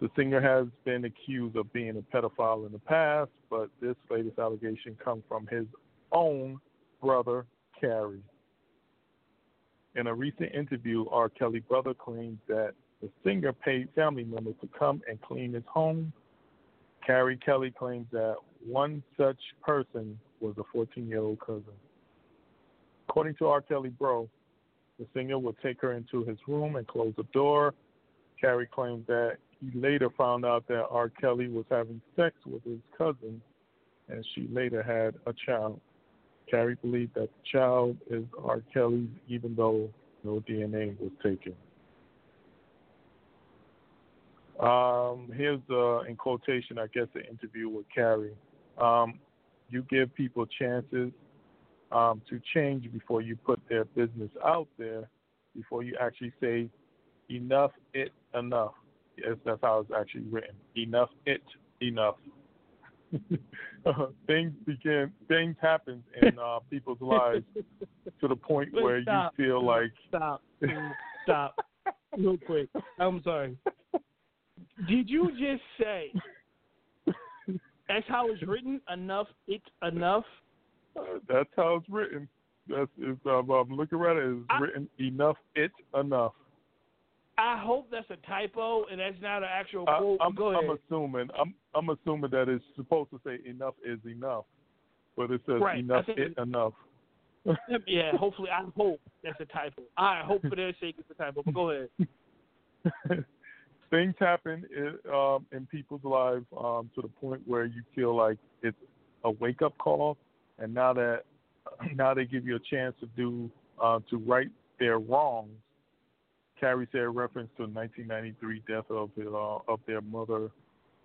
The singer has been accused of being a pedophile in the past, but this latest allegation comes from his own brother, Carey. In a recent interview, R. Kelly brother claims that the singer paid family members to come and clean his home. Carey Kelly claims that one such person was a 14-year-old cousin. According to R. Kelly Bro, the singer would take her into his room and close the door. Carey claims that he later found out that R. Kelly was having sex with his cousin, and she later had a child. Carey believed that the child is R. Kelly's, even though no DNA was taken. Um, here's uh, in quotation, I guess, an interview with Carey. Um, you give people chances um, to change before you put their business out there, before you actually say enough, it, enough. Yes, that's how it's actually written. Enough, it, enough. things begin, things happen in uh, people's lives to the point where stop. you feel like stop, stop, real quick. I'm sorry. Did you just say that's how it's written? Enough, it's enough. Uh, that's how it's written. That's it's, um, I'm looking at it. It's I- written enough. It enough. I hope that's a typo and that's not an actual I, quote. I'm, Go ahead. I'm assuming. I'm I'm assuming that it's supposed to say enough is enough, but it says Right, enough it enough. yeah, hopefully, I hope that's a typo. I hope for their sake it's a typo. But go ahead. Things happen in, um, in people's lives um, to the point where you feel like it's a wake up call, and now that now they give you a chance to do uh, to right their wrongs. Carey said reference to the 1993 death of uh, of their mother,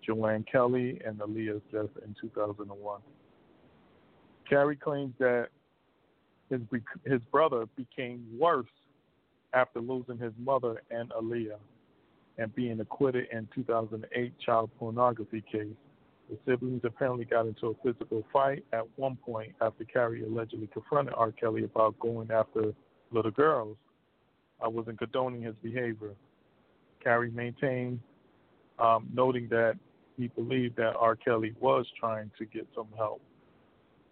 Joanne Kelly, and Aaliyah's death in 2001. Carey claims that his his brother became worse after losing his mother and Aaliyah, and being acquitted in 2008 child pornography case. The siblings apparently got into a physical fight at one point after Carey allegedly confronted R. Kelly about going after little girls. I wasn't condoning his behavior. Carey maintained, um, noting that he believed that R. Kelly was trying to get some help.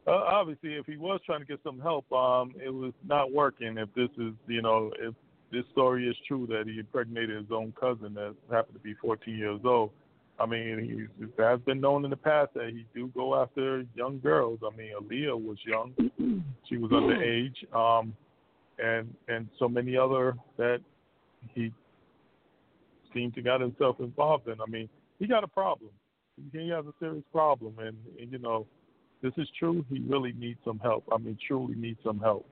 Uh, obviously, if he was trying to get some help, um, it was not working. If this is, you know, if this story is true that he impregnated his own cousin that happened to be 14 years old, I mean, he's, it has been known in the past that he do go after young girls. I mean, Aaliyah was young; she was underage. Um, and and so many other that he seemed to got himself involved in. I mean, he got a problem. He has a serious problem, and, and you know, this is true. He really needs some help. I mean, truly needs some help.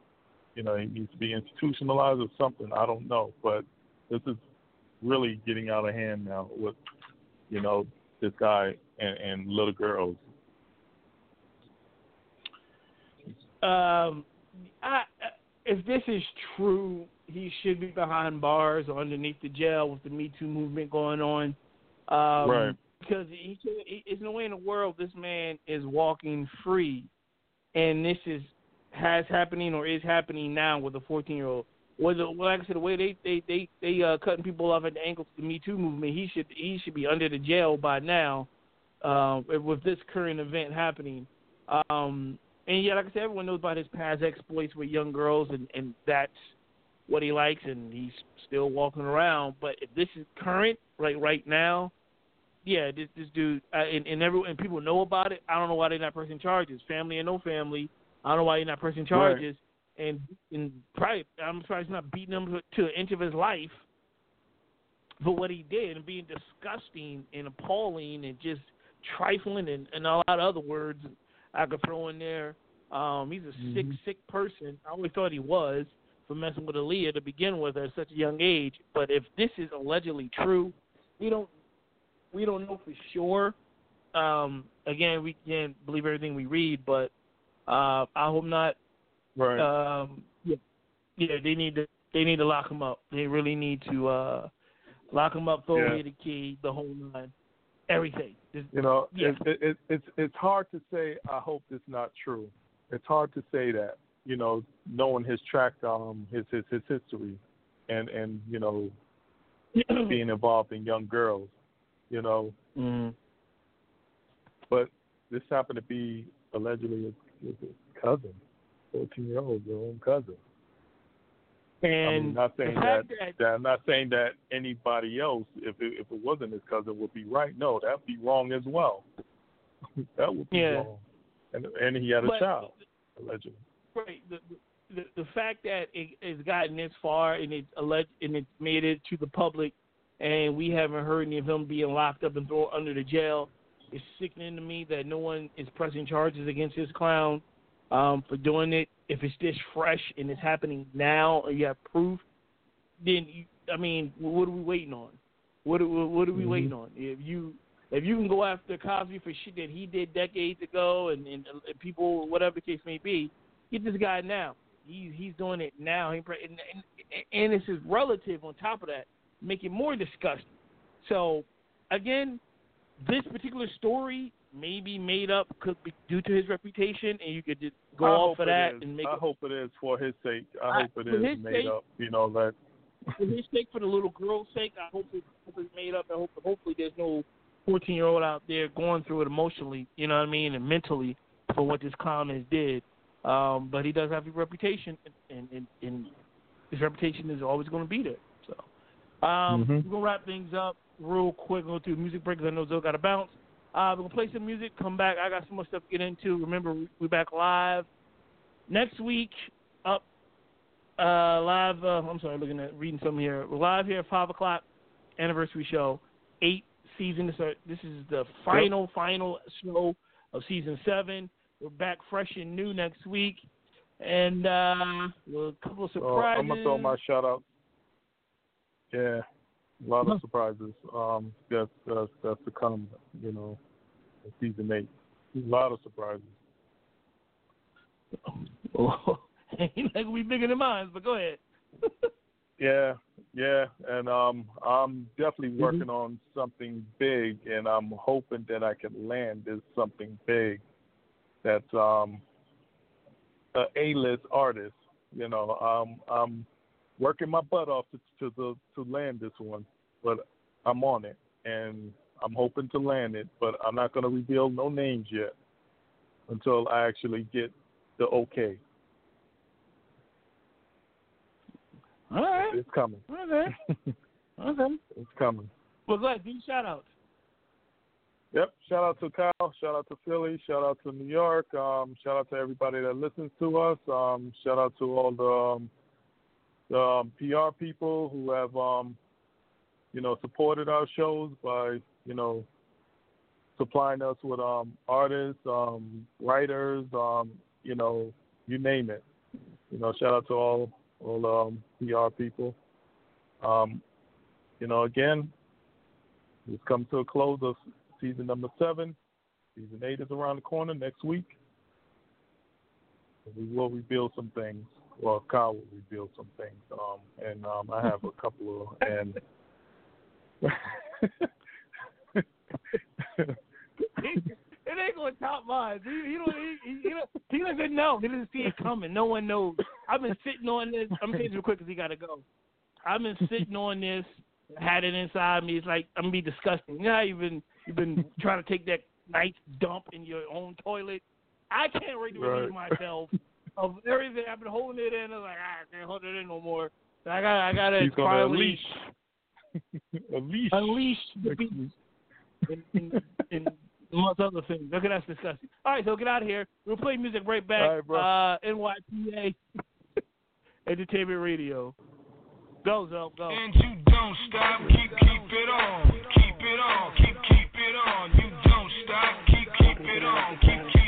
You know, he needs to be institutionalized or something. I don't know, but this is really getting out of hand now with you know this guy and, and little girls. Um, I, if this is true, he should be behind bars or underneath the jail with the Me Too movement going on. Um, Right. Because he, he, there's no way in the world this man is walking free, and this is has happening or is happening now with a 14 year old. Whether, like I said, the way they they they they uh, cutting people off at the ankles the Me Too movement, he should he should be under the jail by now, uh, with this current event happening. Um, and yeah, like I said, everyone knows about his past exploits with young girls, and and that's what he likes, and he's still walking around. But if this is current, like right now, yeah, this this dude, uh, and and everyone and people know about it. I don't know why they're not pressing charges, family and no family. I don't know why you're not pressing charges, and and probably I'm surprised he's not beating him to an inch of his life for what he did and being disgusting and appalling and just trifling and, and a lot of other words I could throw in there. Um, he's a sick, sick person. I always thought he was for messing with Aaliyah to begin with at such a young age. But if this is allegedly true, we don't we don't know for sure. Um, again, we can't believe everything we read, but uh, I hope not. Right. Um, yeah, yeah, they need to they need to lock him up. They really need to uh, lock him up, throw Yeah. away the key, the whole nine, everything. Just, You know, Yeah. it, it, it, it's it's hard to say. I hope it's not true. It's hard to say that. You know, knowing his track, um, his his his history, and and you know, being involved in young girls. You know, Mhm. but this happened to be allegedly his, his cousin, fourteen year old, your own cousin. And I'm not saying that, that that. I'm not saying that anybody else, if it, if it wasn't his cousin, would be right. No, that'd be wrong as well. that would be Yeah. wrong. And and he had a But- child, allegedly. Right. The, the the fact that it has gotten this far and it's alleged and it's made it to the public, and we haven't heard any of him being locked up and thrown under the jail, is sickening to me that no one is pressing charges against this clown. um, for doing it. If it's this fresh and it's happening now, and you have proof, then you, I mean, what are we waiting on? What are, what are we mm-hmm. waiting on? If you if you can go after Cosby for shit that he did decades ago, and, and, and people, whatever the case may be, get this guy now. He's he's doing it now. He, and, and, and it's his relative on top of that, make it more disgusting. So, again, this particular story may be made up could be due to his reputation, and you could just go I off of that is. and make. I it, hope it is for his sake. I, I hope it is made sake, up. You know that. for his sake, for the little girl's sake, I hope, it, hope it's made up. I hope hopefully there's no 14 year old out there going through it emotionally, you know what I mean, and mentally for what this clown has did. Um, but he does have a reputation, and, and, and his reputation is always going to be there. So um, mm-hmm. we're gonna wrap things up real quick. Go through music break because I know Zoe got to bounce. Uh, we're gonna play some music. Come back. I got some more stuff to get into. Remember, we're back live next week. Up uh, live. Uh, I'm sorry, looking at reading something here. We're live here at five o'clock anniversary show. Eight season. This, uh, this is the final, final show of season seven. We're back fresh and new next week, and uh, a couple of surprises. Uh, I'm gonna throw my shout out. Yeah, a lot of surprises. Um, that's that's that's to come. You know, in season eight. A lot of surprises. Oh, like we bigger than mine, but go ahead. Yeah, yeah, and um, I'm definitely Mm-hmm. working on something big, and I'm hoping that I can land this something big. That's um, a A-list artist. You know, um, I'm working my butt off to to the, to land this one, but I'm on it, and I'm hoping to land it. But I'm not going to reveal no names yet until I actually get the okay. All right. It's coming. Okay. Okay. It's coming. Well, go ahead. Do shout outs. Yep. Shout out to Kyle. Shout out to Philly. Shout out to New York. Um, shout out to everybody that listens to us. Um, shout out to all the, um, the um, PR people who have, um, you know, supported our shows by, you know, supplying us with um, artists, um, writers, um, you know, you name it. You know, shout out to all all um, PR people. Um, you know, again, it's come to a close of season number seven. Season eight is around the corner next week. We will rebuild some things. Well, Kyle will rebuild some things. Um, and um, I have a couple of and. it ain't gonna top mine. He, he don't. He, he, don't, he doesn't know. He doesn't see it coming. No one knows. I've been sitting on this. I'm saying real quick because he got to go. I've been sitting on this. Had it inside me. It's like I'm gonna be disgusting. You know how you've been you've been trying to take that nice dump in your own toilet. I can't wait to relieve Right. myself of everything. I've been holding it in. I'm like ah, I can't hold it in no more. I got I got to He's gonna unleash. unleash. unleash the beast and, and, and amongst other things. Okay, that's disgusting. All right, so get out of here. We'll play music right back. All right, bro. Uh, NYPA Entertainment Radio. Go, Zo, go. And you don't stop, keep keep it on, keep it on, keep keep it on. You don't stop, keep keep it on, keep keep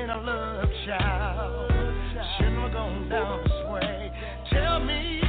been a love child. Shouldn't have gone down this way. Tell me.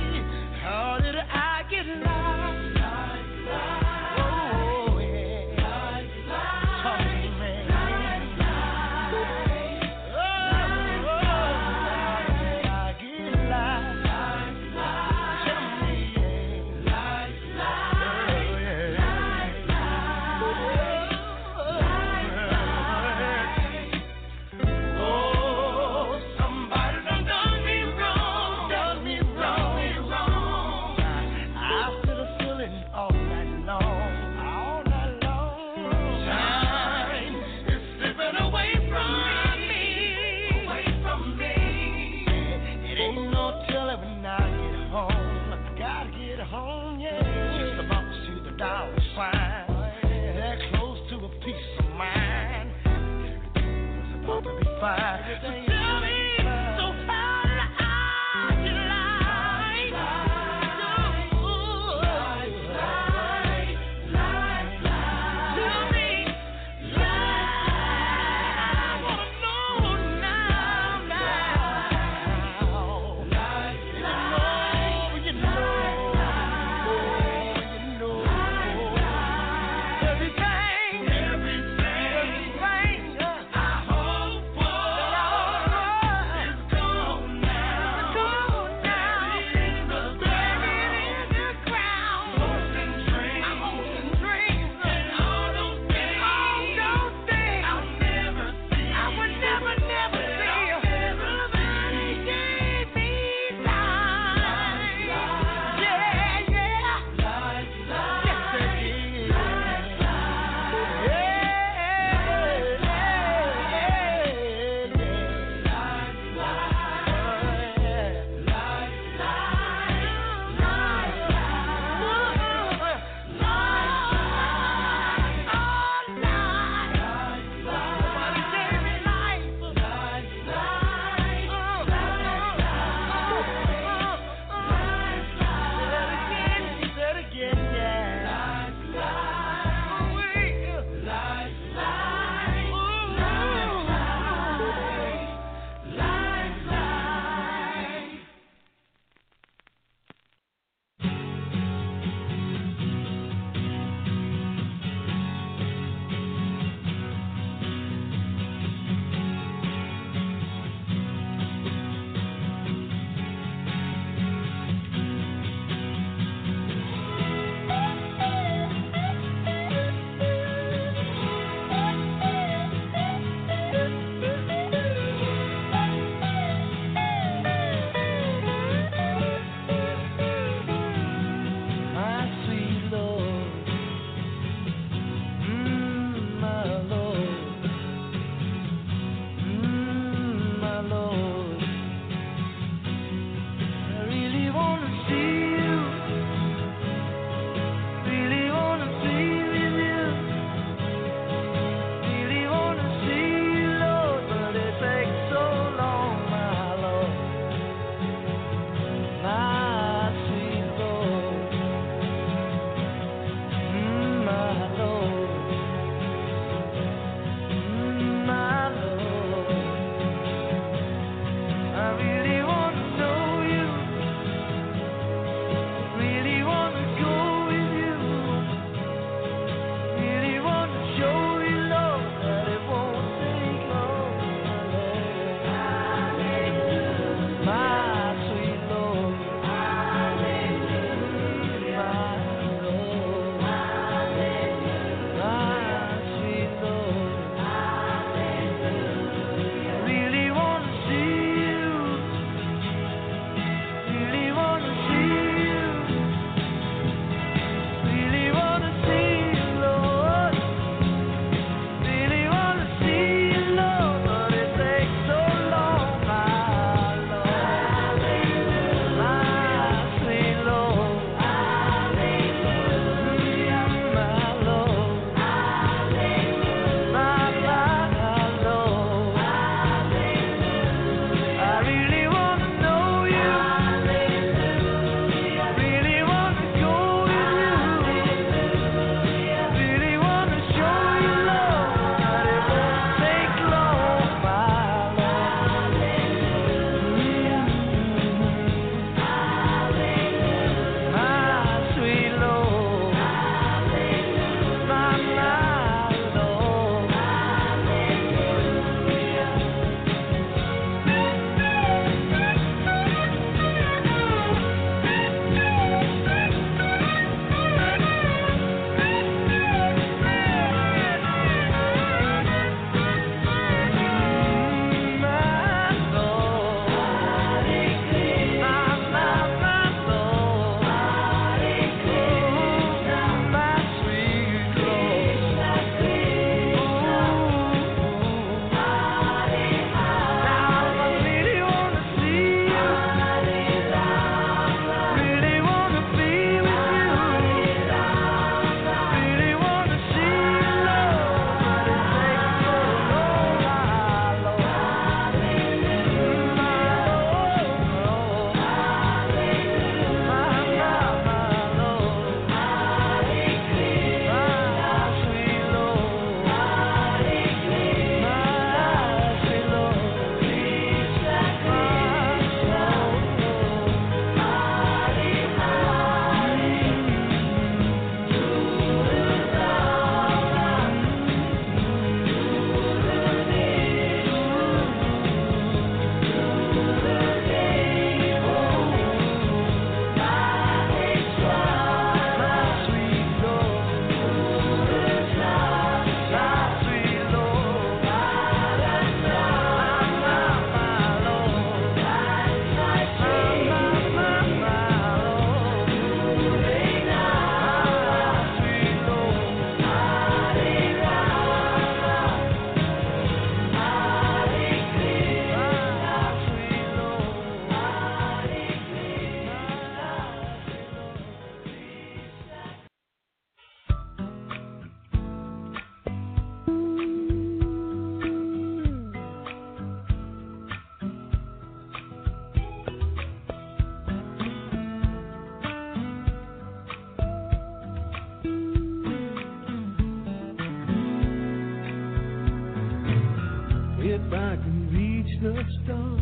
if I can reach the stars.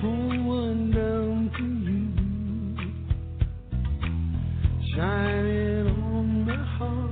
Pull one down to you, shining on my heart.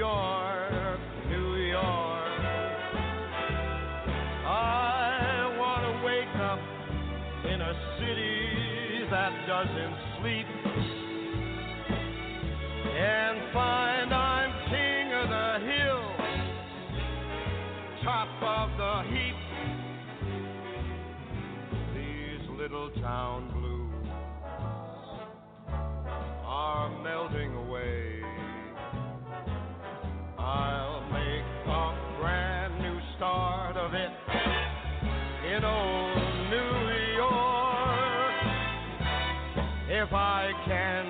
York, New York. I want to wake up in a city that doesn't sleep and find I'm king of the hill, top of the heap. These little town blues are melting away. I'll make a brand new start of it in old New York. If I can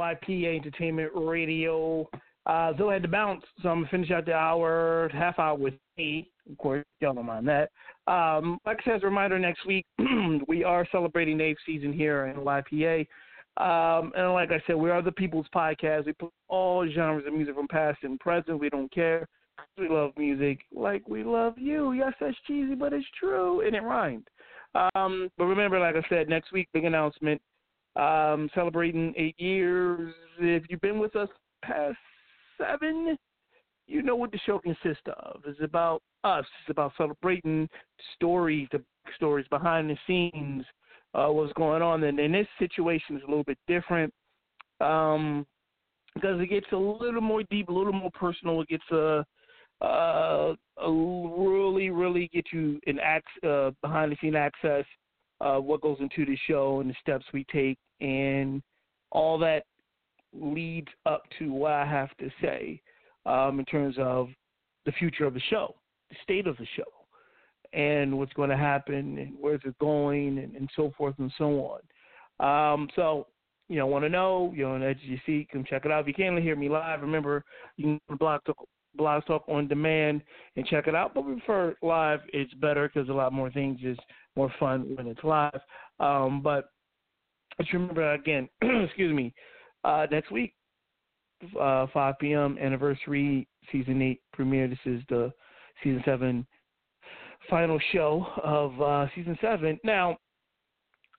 NYPA Entertainment Radio. Uh, Zoe had to bounce, so I'm gonna finish out the hour, half hour with me. Of course, y'all don't mind that. Um, like I said, reminder, next week we are celebrating eighth season here in NYPA. Um, and like I said, we are the People's Podcast. We put all genres of music from past and present. We don't care. We love music like we love you. Yes, that's cheesy, but it's true, and it rhymed. Um, but remember, like I said, next week, big announcement um, celebrating eight years. If you've been with us past seven, you know what the show consists of. It's about us. It's about celebrating stories, the stories behind the scenes, uh, what's going on. And, and this situation is a little bit different um, because it gets a little more deep, a little more personal. It gets a uh, a really, really get you an ac- uh, behind the scene access uh, what goes into the show and the steps we take and all that leads up to what I have to say um, in terms of the future of the show, the state of the show, and what's going to happen and where's it going and, and so forth and so on. Um, so, you know, want to know, you know, on Edge of Your Seat, come check it out. If you can't hear me live, remember, you can go to Blog Blog Talk on demand and check it out. But we prefer live, it's better because a lot more things is more fun when it's live. Um, but just remember again, excuse me, uh, next week, uh, 5 p.m. anniversary season eight premiere. This is the season seven final show of uh, season seven. Now,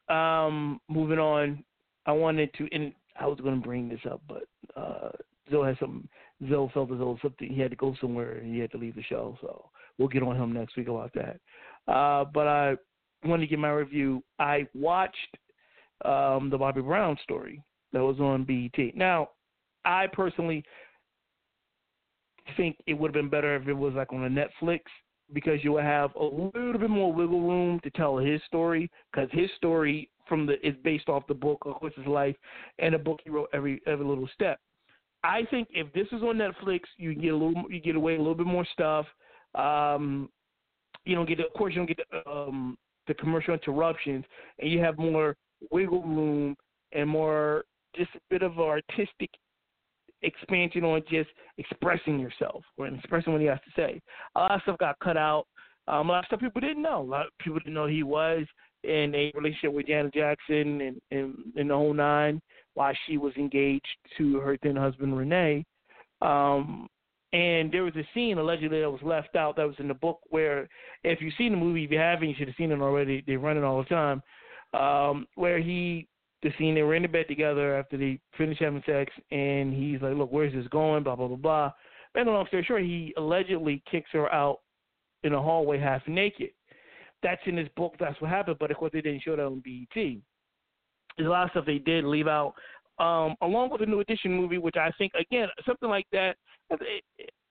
um, moving on, I wanted to, and I was going to bring this up, but uh, Zoe had some. Zoe felt as though something he had to go somewhere and he had to leave the show. So we'll get on him next week about that. Uh, but I wanted to give my review. I watched um, the Bobby Brown story that was on BET. Now, I personally think it would have been better if it was like on a Netflix because you would have a little bit more wiggle room to tell his story because his story from the is based off the book of his life and the book he wrote every every little step. I think if this is on Netflix, you get a little you get away a little bit more stuff. Um, you don't get of course you don't get the, um, the commercial interruptions, and you have more wiggle room and more just a bit of artistic expansion on just expressing yourself or expressing what he has to say. A lot of stuff got cut out. Um, a lot of stuff people didn't know. A lot of people didn't know he was in a relationship with Janet Jackson and in, in the whole nine while she was engaged to her then husband Renee. Um, and there was a scene allegedly that was left out that was in the book where, if you've seen the movie, if you haven't, you should have seen it already. They run it all the time. Um, where he, the scene they were in the bed together after they finished having sex, and he's like, "Look, where's this going?" Blah blah blah blah. And long story short, he allegedly kicks her out in a hallway half naked. That's in his book. That's what happened. But of course, they didn't show that on BET. There's a lot of stuff they did leave out, um, along with the New Edition movie, which I think again something like that.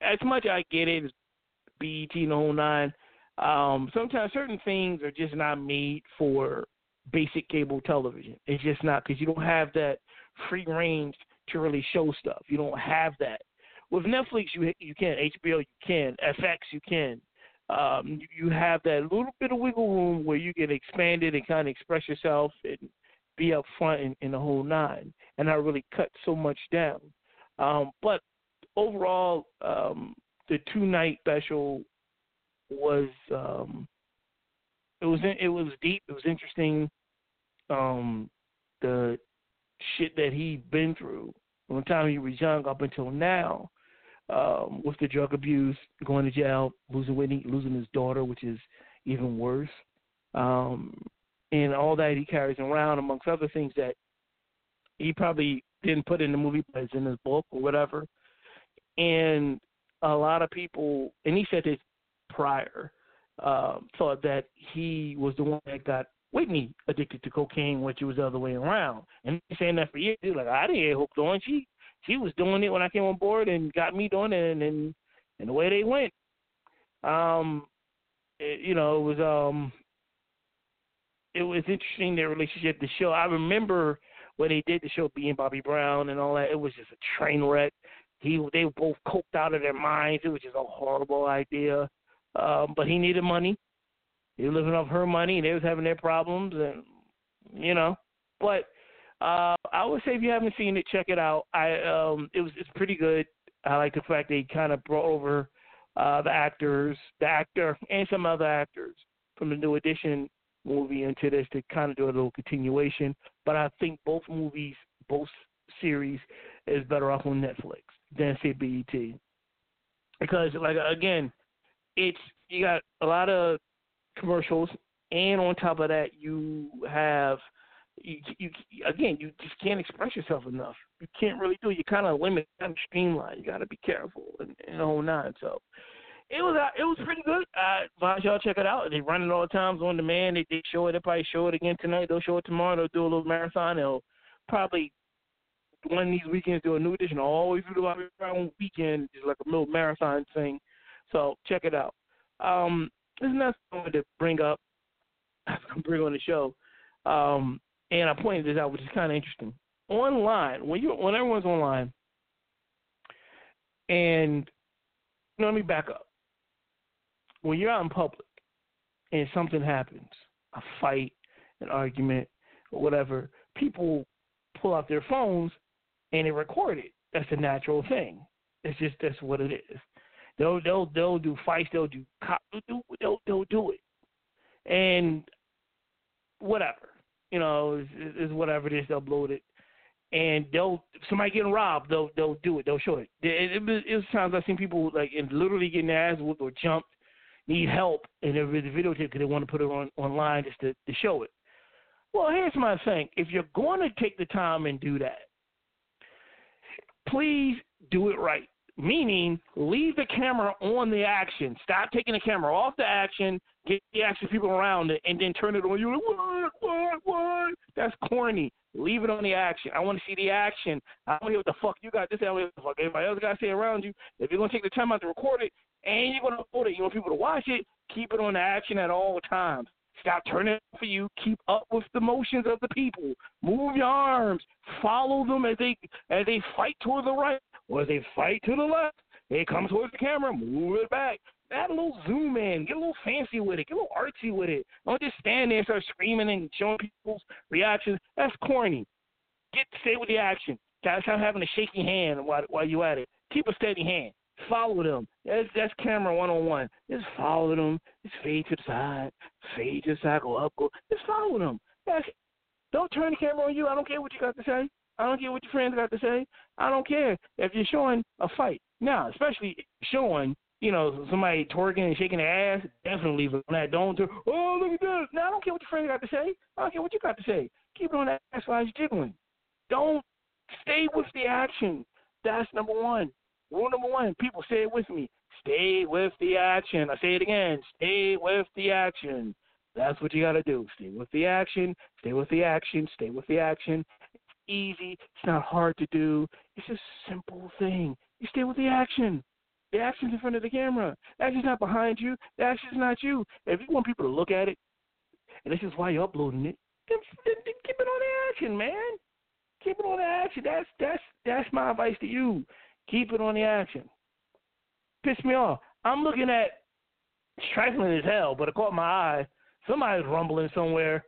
As much I get it, it's BET and whole nine. Um, sometimes certain things are just not made for basic cable television. It's just not because you don't have that free range to really show stuff. You don't have that. With Netflix, you you can HBO, you can FX, you can. Um, you have that little bit of wiggle room where you can expand it and kind of express yourself and be up front in, in the whole nine, and not really cut so much down. Um, but overall, um, the two night special was um, it was it was deep. It was interesting. Um, the shit that he'd been through from the time he was young up until now, um, with the drug abuse, going to jail, losing Whitney, losing his daughter, which is even worse, um, and all that he carries around, amongst other things that he probably didn't put in the movie, but it's in his book or whatever. And a lot of people, and he said this prior, uh, thought that he was the one that got Whitney addicted to cocaine, which it was the other way around. And he's saying that for years. He's like, I didn't get hooked on. She she was doing it when I came on board and got me doing it, and and, and the way they went. Um, it, you know, it was um, it was interesting their relationship. The show, I remember when they did the show, being Bobby Brown and all that. It was just a train wreck. He they were both coked out of their minds. It was just a horrible idea. Um, but he needed money. He was living off her money, and they was having their problems, and you know. But uh, I would say if you haven't seen it, check it out. I um, it was it's pretty good. I like the fact they kind of brought over uh, the actors, the actor, and some other actors from the New Edition movie into this to kind of do a little continuation. But I think both movies, both series, is better off on Netflix than say BET because, like again, it's you got a lot of commercials, and on top of that, you have you, you again you just can't express yourself enough. You can't really do. You kind of limit, kind of streamline. You got to be careful and, and whole nine. So it was uh, it was pretty good. I advise y'all check it out. They run it all the times on demand. They did show it. They probably show it again tonight. They'll show it tomorrow. They'll do a little marathon. They'll probably one of these weekends do a new edition. I Always do the Bobby Brown weekend, just like a little marathon thing. So check it out. Um, there's nothing I to bring up. I'm bring on the show. Um, and I pointed this out, which is kind of interesting. Online, when you when everyone's online, and you know, let me back up. When you're out in public and something happens, a fight, an argument, or whatever, people pull out their phones and they record it. That's a natural thing. It's just that's what it is. They'll they'll they'll do fights. They'll do cop. They'll they'll, they'll do it, and whatever you know is, is whatever it is. They'll upload it, and they'll somebody getting robbed. They'll they'll do it. They'll show it. It, it, it, it times I've seen people like literally getting their ass whooped or jumped, need help, and the videotape because they want to put it on online just to, to show it. Well, here's my thing: if you're going to take the time and do that, please do it right. Meaning, leave the camera on the action. Stop taking the camera off the action. Get the action people around it, and then turn it on. You're like, what, what, what? That's corny. Leave it on the action. I want to see the action. I don't hear what the fuck you got This. I what the fuck everybody else got to say around you. If you're gonna take the time out to record it and you're gonna upload it, you want people to watch it. Keep it on action at all times. Stop turning for you. Keep up with the motions of the people. Move your arms. Follow them as they as they fight toward the right or as they fight to the left. They come towards the camera. Move it back. Add a little zoom in. Get a little fancy with it. Get a little artsy with it. Don't just stand there and start screaming and showing people's reactions. That's corny. Get stay with the action. Stop having a shaky hand while while you at it. Keep a steady hand. Follow them. That's that's camera one on one. Just follow them. Just fade to the side. Fade to the side. Go up. Go. Just follow them. That's Don't turn the camera on you. I don't care what you got to say. I don't care what your friends got to say. I don't care if you're showing a fight. Now, especially showing, you know, somebody twerking and shaking their ass, definitely on that. Don't, oh, look at this. Now, I don't care what your friends got to say. I don't care what you got to say. Keep it on that ass while it's jiggling. Don't stay with the action. That's number one. Rule number one, people say it with me. Stay with the action. I say it again. Stay with the action. That's what you got to do. Stay with the action. Stay with the action. Stay with the action. It's easy. It's not hard to do. It's a simple thing. You stay with the action. The action's in front of the camera. The action's not behind you. The action's not you. If you want people to look at it, and this is why you're uploading it, then, then, then keep it on the action, man. Keep it on the action. That's that's that's my advice to you. Keep it on the action. Piss me off. I'm looking at trifling as hell, but it caught my eye. Somebody's rumbling somewhere,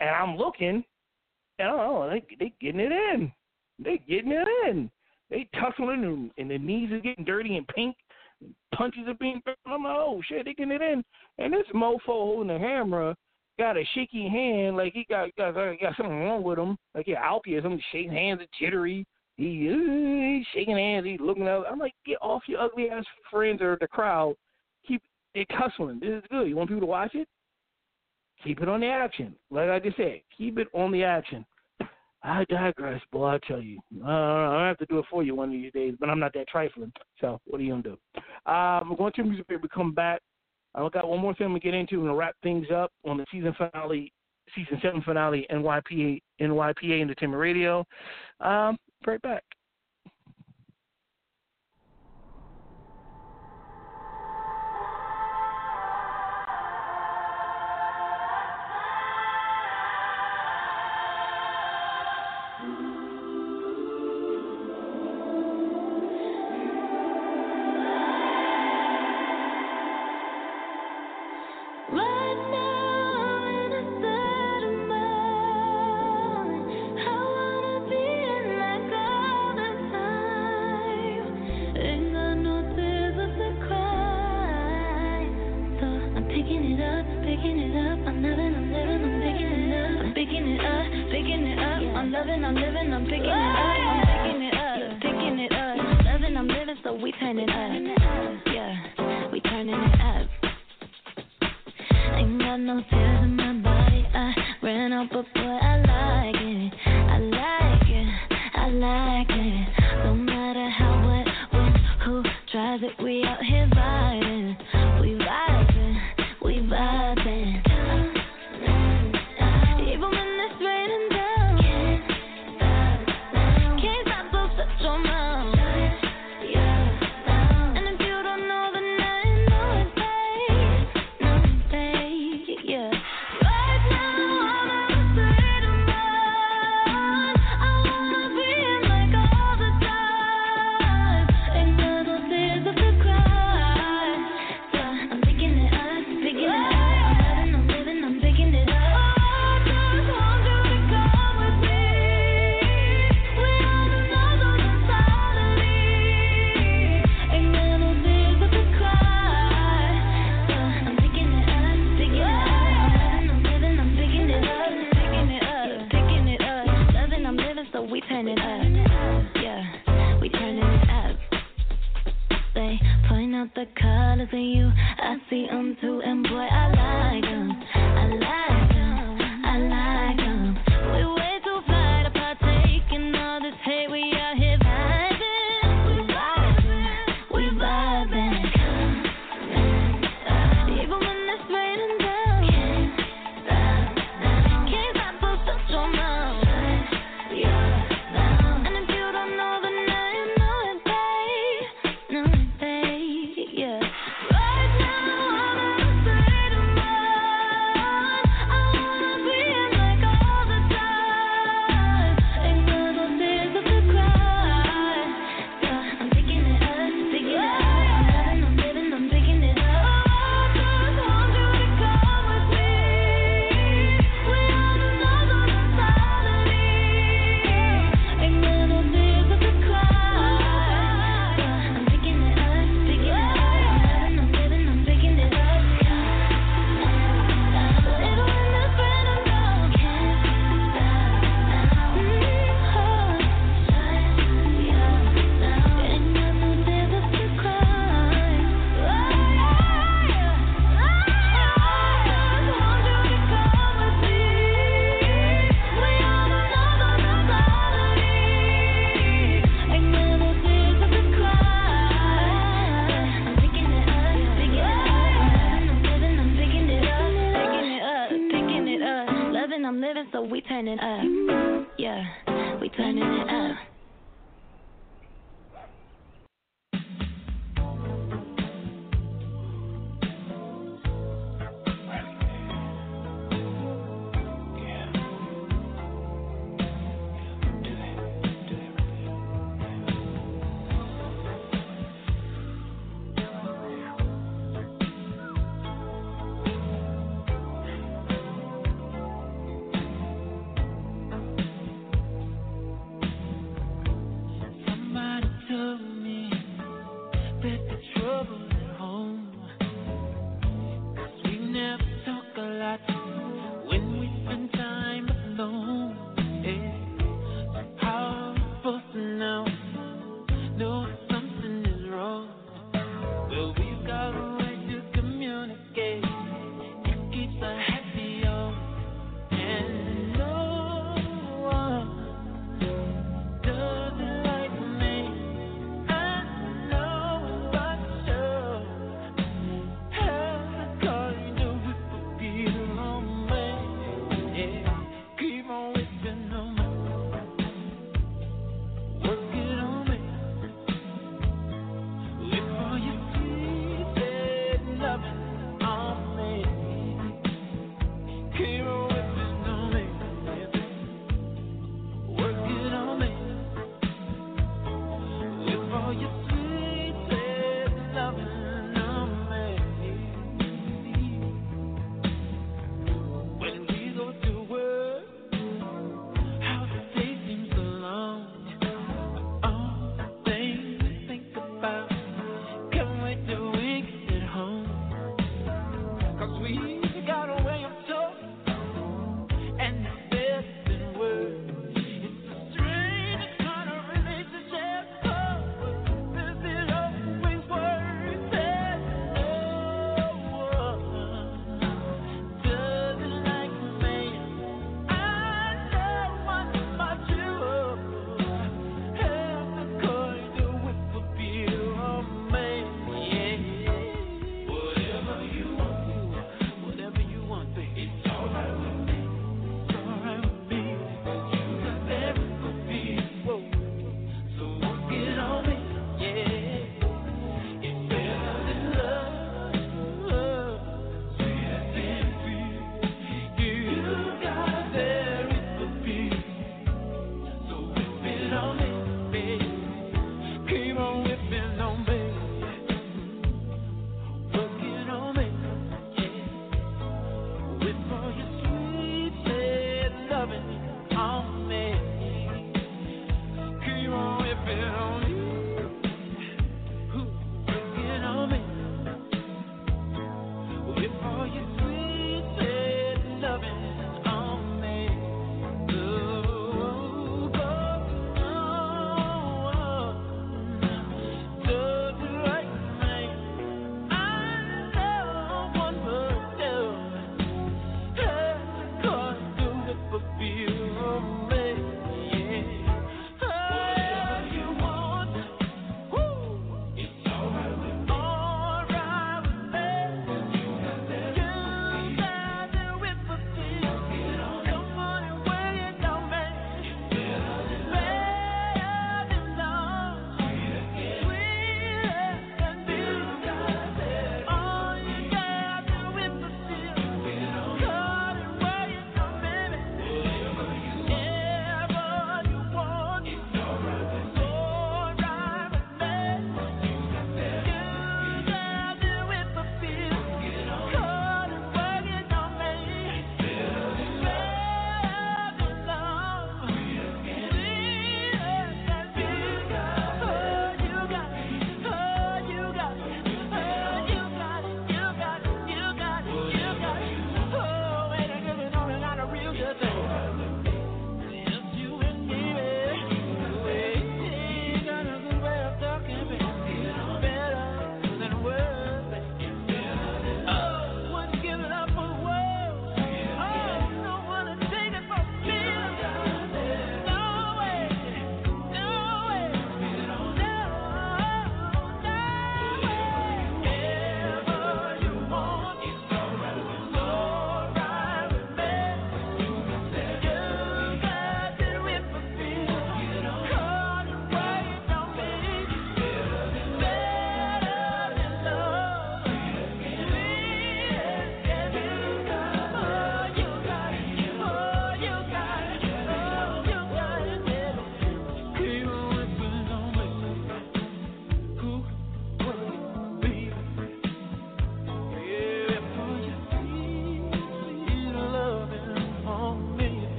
and I'm looking, and I don't know, they they getting it in. They getting it in. They tussling, and, and the knees are getting dirty and pink. punches are being thrown. I'm like, oh shit, they getting it in. And this mofo holding the hammer got a shaky hand, like he got got, got something wrong with him. Like yeah, Alpi or something, shaking hands, and jittery. He, he's shaking hands. He's looking out. I'm like, get off your ugly ass friends or the crowd. Keep it hustling. This is good. You want people to watch it? Keep it on the action. Like I just said, keep it on the action. I digress, boy. I tell you, uh, I have to do it for you one of these days, but I'm not that trifling. So what are you gonna do? Um, we're going to music break. We come back. I've got one more thing to get into and wrap things up on the season finale, season seven finale, NYPA NYPA Entertainment Radio. Um, right back.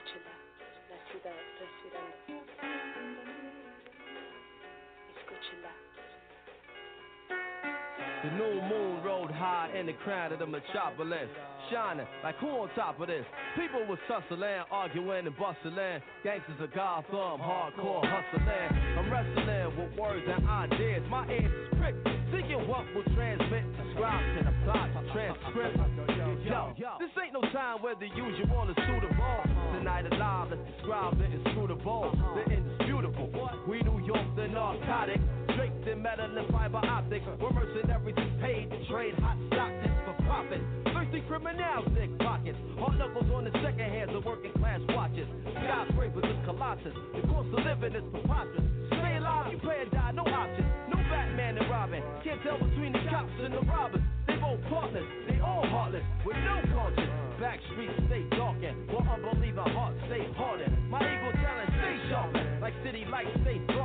Escúchela, la ciudad respirando. Escúchela. The new moon rode high in the crown of the metropolis, shining like who on top of this? People was tussling, arguing and bustling. Gangsters of Gotham, hardcore hustling. I'm wrestling with words and ideas. My ears is pricked, thinking what will transmit, describe to the plot, transcript. Yo, this ain't no time whether usual or suitable. Tonight alive, let's describe the inscrutable, the indisputable. We New York, the narcotic. Draped in metal and fiber optics. We're mercenaries paid to trade hot stock tips for profit. Thirsty criminals, thick pockets. Hard knuckles on the second hands of working class watches. Skyscrapers and colossus. The cost of living is preposterous. Stay alive, you pay or die, no options. No Batman and Robin. Can't tell between the cops and the robbers. They both partners, they all heartless, with no conscience. Back streets stay darkened, while unbelieving hearts stay hardened. My ego talent stay sharpened, like city lights stay throbbing.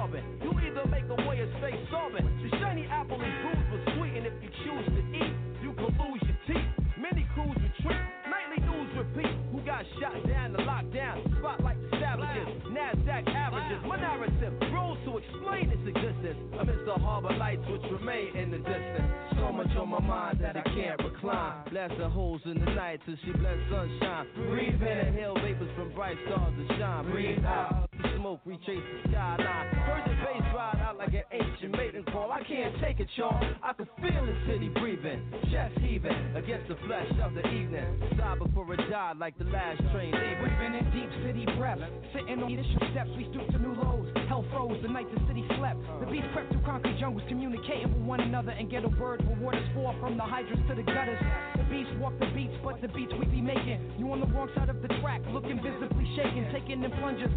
Make a way stay. The shiny apple is bruised but sweet, and if you choose to eat, you can lose your teeth. Many crews retreat, nightly news repeat. Who got shot down the lockdown? Spotlight savages, NASDAQ averages. My narrative grows to explain its existence amidst the harbor lights which remain in the distance. So much on my mind that I can't recline. Bless the holes in the night till she blends sunshine. Breathe in, inhale vapors from bright stars that shine. Breathe out, smoke retrace the skyline. Heard the bass ride out like an ancient maiden call. I can't take it, y'all. I can feel the city breathing, chest heaving against the flesh of the evening. Sigh before it died like the last train leaving. We've been in deep city breath, sitting on initial steps. We stoop to new lows. Hell froze the night the city slept. The beast crept through concrete jungles, communicating with one another and ghetto birds where waters fall from the hydrants to the gutters. The beast walk the beats, but the beats we be making. You on the wrong side of the track, looking visibly shaken, taking in plunges,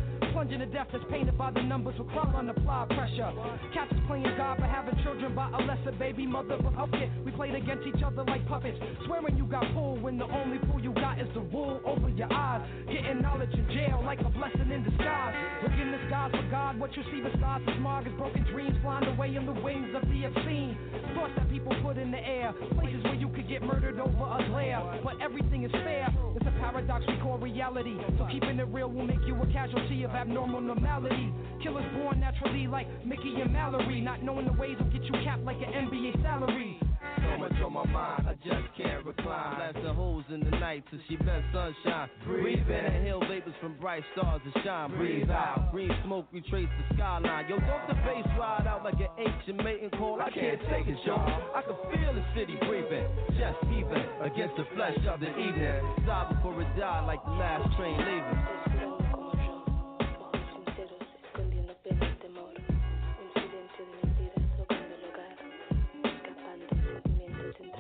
plunging to death that's painted by the numbers with crop on apply pressure. Cats is playing God for having children by a lesser baby mother. But okay, we played against each other like puppets, swearing you got pulled when the only pull you got is the wool over your eyes. Getting knowledge in jail like a blessing in disguise. Look in the skies for God, what you see besides the smog is broken dreams flying away in the wings of the obscene. Thoughts that people put in the air, places where you could get murdered over a glare. But everything is fair, it's paradox we call reality. So keeping it real will make you a casualty of abnormal normality. Killers born naturally like Mickey and Mallory, not knowing the ways will get you capped like an NBA salary. So much on my mind, I just can't recline. Blasting holes in the night till she blends sunshine. Breathe in, inhale vapors from bright stars to shine. Breathe out, green smoke retrace the skyline. Yo, don't the bass ride out like an ancient mating call? I can't take it, y'all. I can feel the city breathing, just heaving against the flesh of the evening. Sigh before it died like the last train leaving.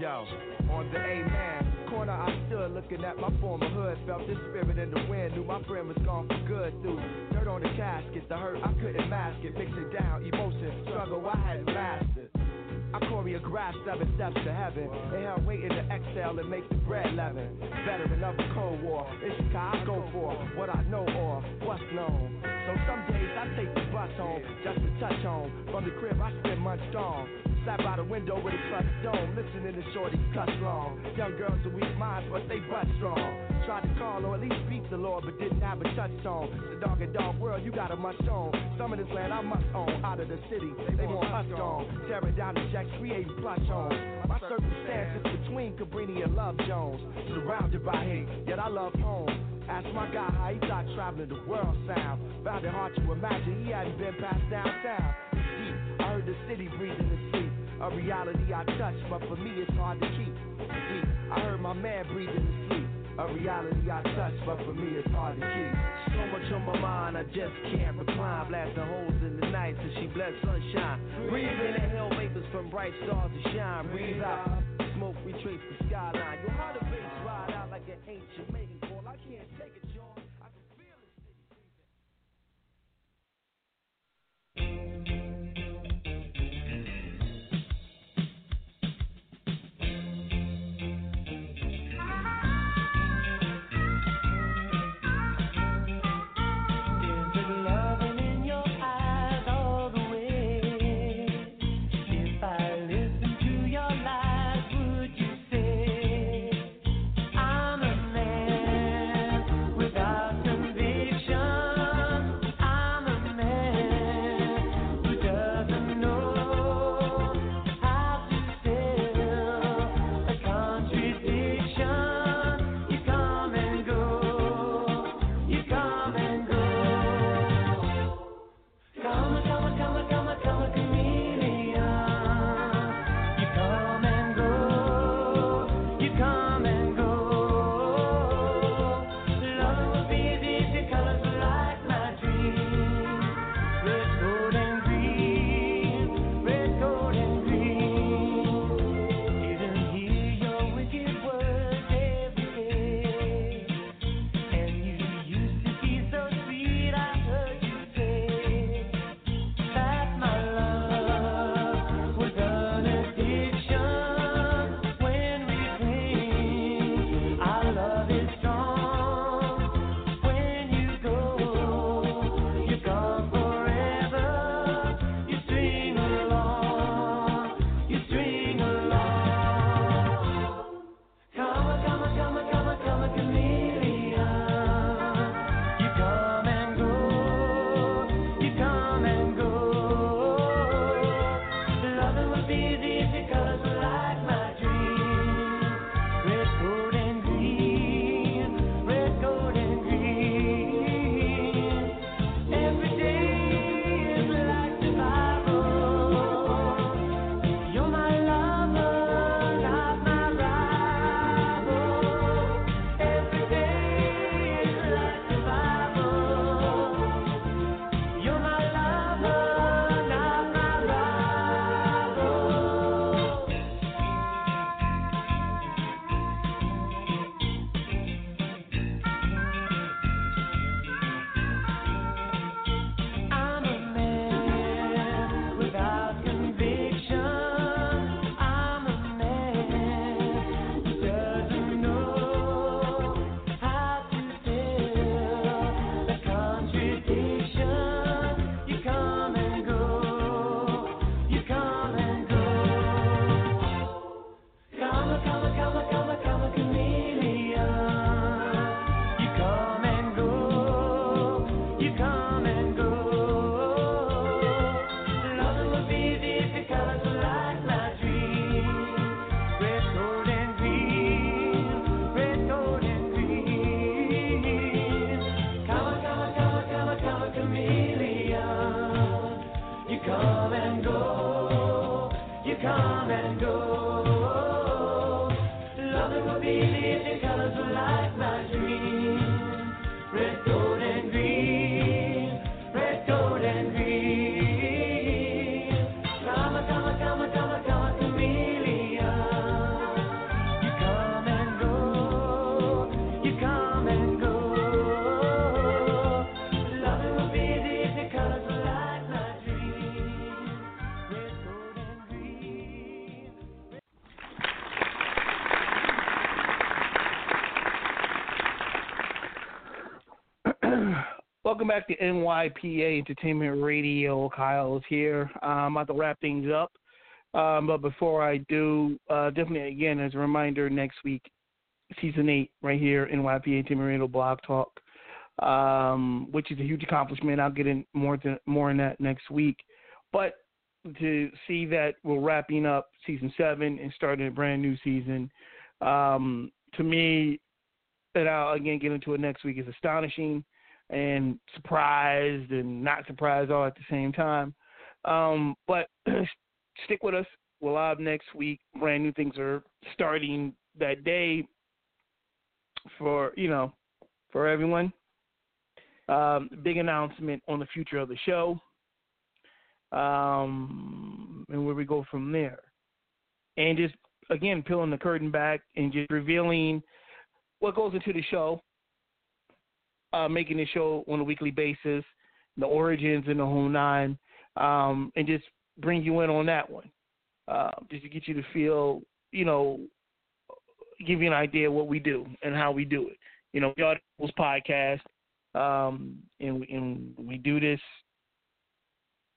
Yo, on the A-man corner I stood looking at my former hood. Felt the spirit in the wind, knew my friend was gone for good. Through dirt on the casket, the hurt I couldn't mask it. Mix it down, emotion, struggle I hadn't mastered. I choreographed seven steps to heaven. Inhale, waiting to exhale and make the bread leaven. Veteran of the Cold War, it's the how I go for what I know or what's known. So some days I take the bus home just to touch home. From the crib I spend months strong. Sat by the window with a clutch dome, listening to shorties cuss long. Young girls are weak minds, but they butt strong. Try to call or at least the Lord, but didn't have a touch. The dog and dog world, you got a much on. Some of this land I must own. Out of the city, they want us gone. Tearing down the jacks, creating plush homes. My circumstances between Cabrini and Love Jones. Surrounded by hate, yet I love home. Ask my guy how he thought traveling the world sound. Found it hard to imagine he hadn't been past downtown. Deep. I heard the city breathing in sleep. A reality I touch, but for me it's hard to keep. Deep. I heard my man breathing in sleep. A reality I touch, but for me it's hard to keep. So much on my mind, I just can't recline. Blasting holes in the night till she bless sunshine. Breathe in, inhale vapors from bright stars to shine. Breathe out, smoke retrace the skyline. Your heart of ride out like an ancient maiden call. I can't take it, y'all. I can feel it. Welcome back to NYPA Entertainment Radio. Kyle is here. I'm about to wrap things up. Um, but before I do, uh, definitely again as a reminder, next week, season eight, right here, NYPA Entertainment Radio Blog Talk, um, which is a huge accomplishment. I'll get in more to, more in that next week. But to see that we're wrapping up season seven and starting a brand new season, um, to me, and I'll again get into it next week, is astonishing and surprised and not surprised all at the same time. Um, but stick with us. We're live next week. Brand new things are starting that day for you know for everyone. Um, big announcement on the future of the show, um, and where we go from there, and just again peeling the curtain back and just revealing what goes into the show uh, making the show on a weekly basis, the origins and the whole nine, um, and just bring you in on that one, uh, just to get you to feel, you know, give you an idea of what we do and how we do it. You know, we are the podcast, um, and, we, and we do this,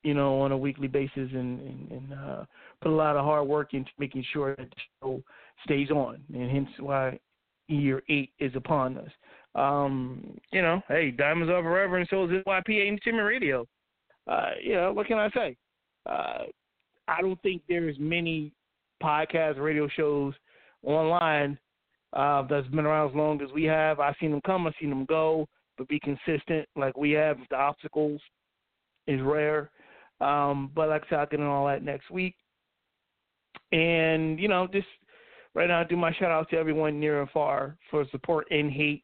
you know, on a weekly basis and, and, and uh, put a lot of hard work into making sure that the show stays on, and hence why year eight is upon us. Um, you know, hey, diamonds are forever, and so is NYPA Entertainment Radio. Uh, you know, what can I say? Uh, I don't think there's many podcast radio shows online uh, that's been around as long as we have. I've seen them come, I've seen them go, but be consistent like we have the obstacles is rare. Um, but like I said, I'll get into all that next week. And, you know, just right now, I do my shout out to everyone near and far for support and hate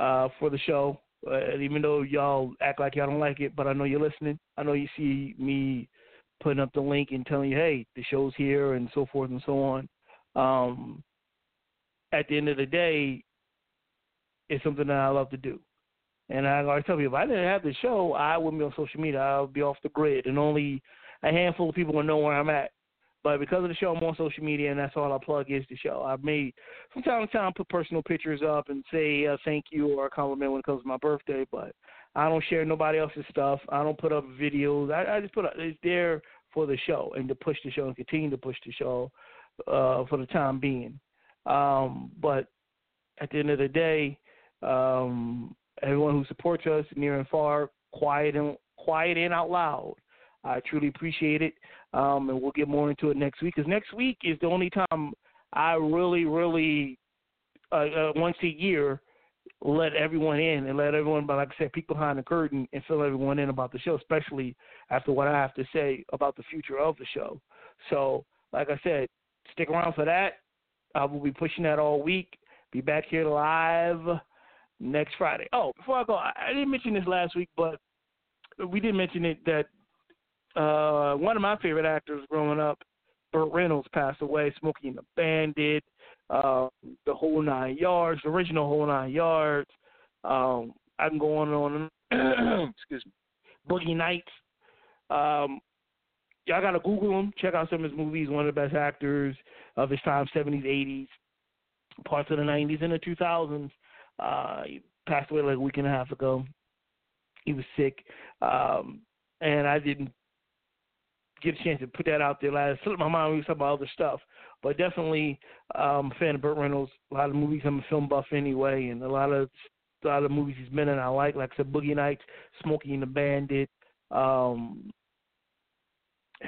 uh, for the show. Uh, even though y'all act like y'all don't like it, but I know you're listening. I know you see me putting up the link and telling you, hey, the show's here and so forth and so on. Um, at the end of the day, it's something that I love to do. And I always tell people, if I didn't have the show, I wouldn't be on social media. I would be off the grid, and only a handful of people would know where I'm at. But because of the show, I'm on social media, and that's all I plug is the show. I've made from time to time put personal pictures up and say uh, thank you or a compliment when it comes to my birthday, but I don't share nobody else's stuff. I don't put up videos. I, I just put up, it's there for the show and to push the show and continue to push the show uh, for the time being. Um, but at the end of the day, um, everyone who supports us near and far, quiet and quiet and out loud. I truly appreciate it, um, and we'll get more into it next week. Because next week is the only time I really, really, uh, uh, once a year, let everyone in and let everyone, but like I said, peek behind the curtain and fill everyone in about the show, especially after what I have to say about the future of the show. So, like I said, stick around for that. I will be pushing that all week. Be back here live next Friday. Oh, before I go, I, didn't mention this last week, but we didn't mention it that uh, one of my favorite actors growing up, Burt Reynolds, passed away. Smokey and the Bandit, uh, the whole nine yards, the original whole nine yards. Um, I can go on and on. excuse me. Boogie Nights. Um, y'all gotta Google him. Check out some of his movies. One of the best actors of his time, 70s, 80s, parts of the 90s, and the 2000s. Uh, he passed away like a week and a half ago. He was sick, um, and I didn't get a chance to put that out there. Like, slipped my mind. We were talking about other stuff, but definitely um, a fan of Burt Reynolds. A lot of movies. I'm a film buff anyway, and a lot of a lot of movies he's been in. I like, like I said, Boogie Nights, Smokey and the Bandit. Um,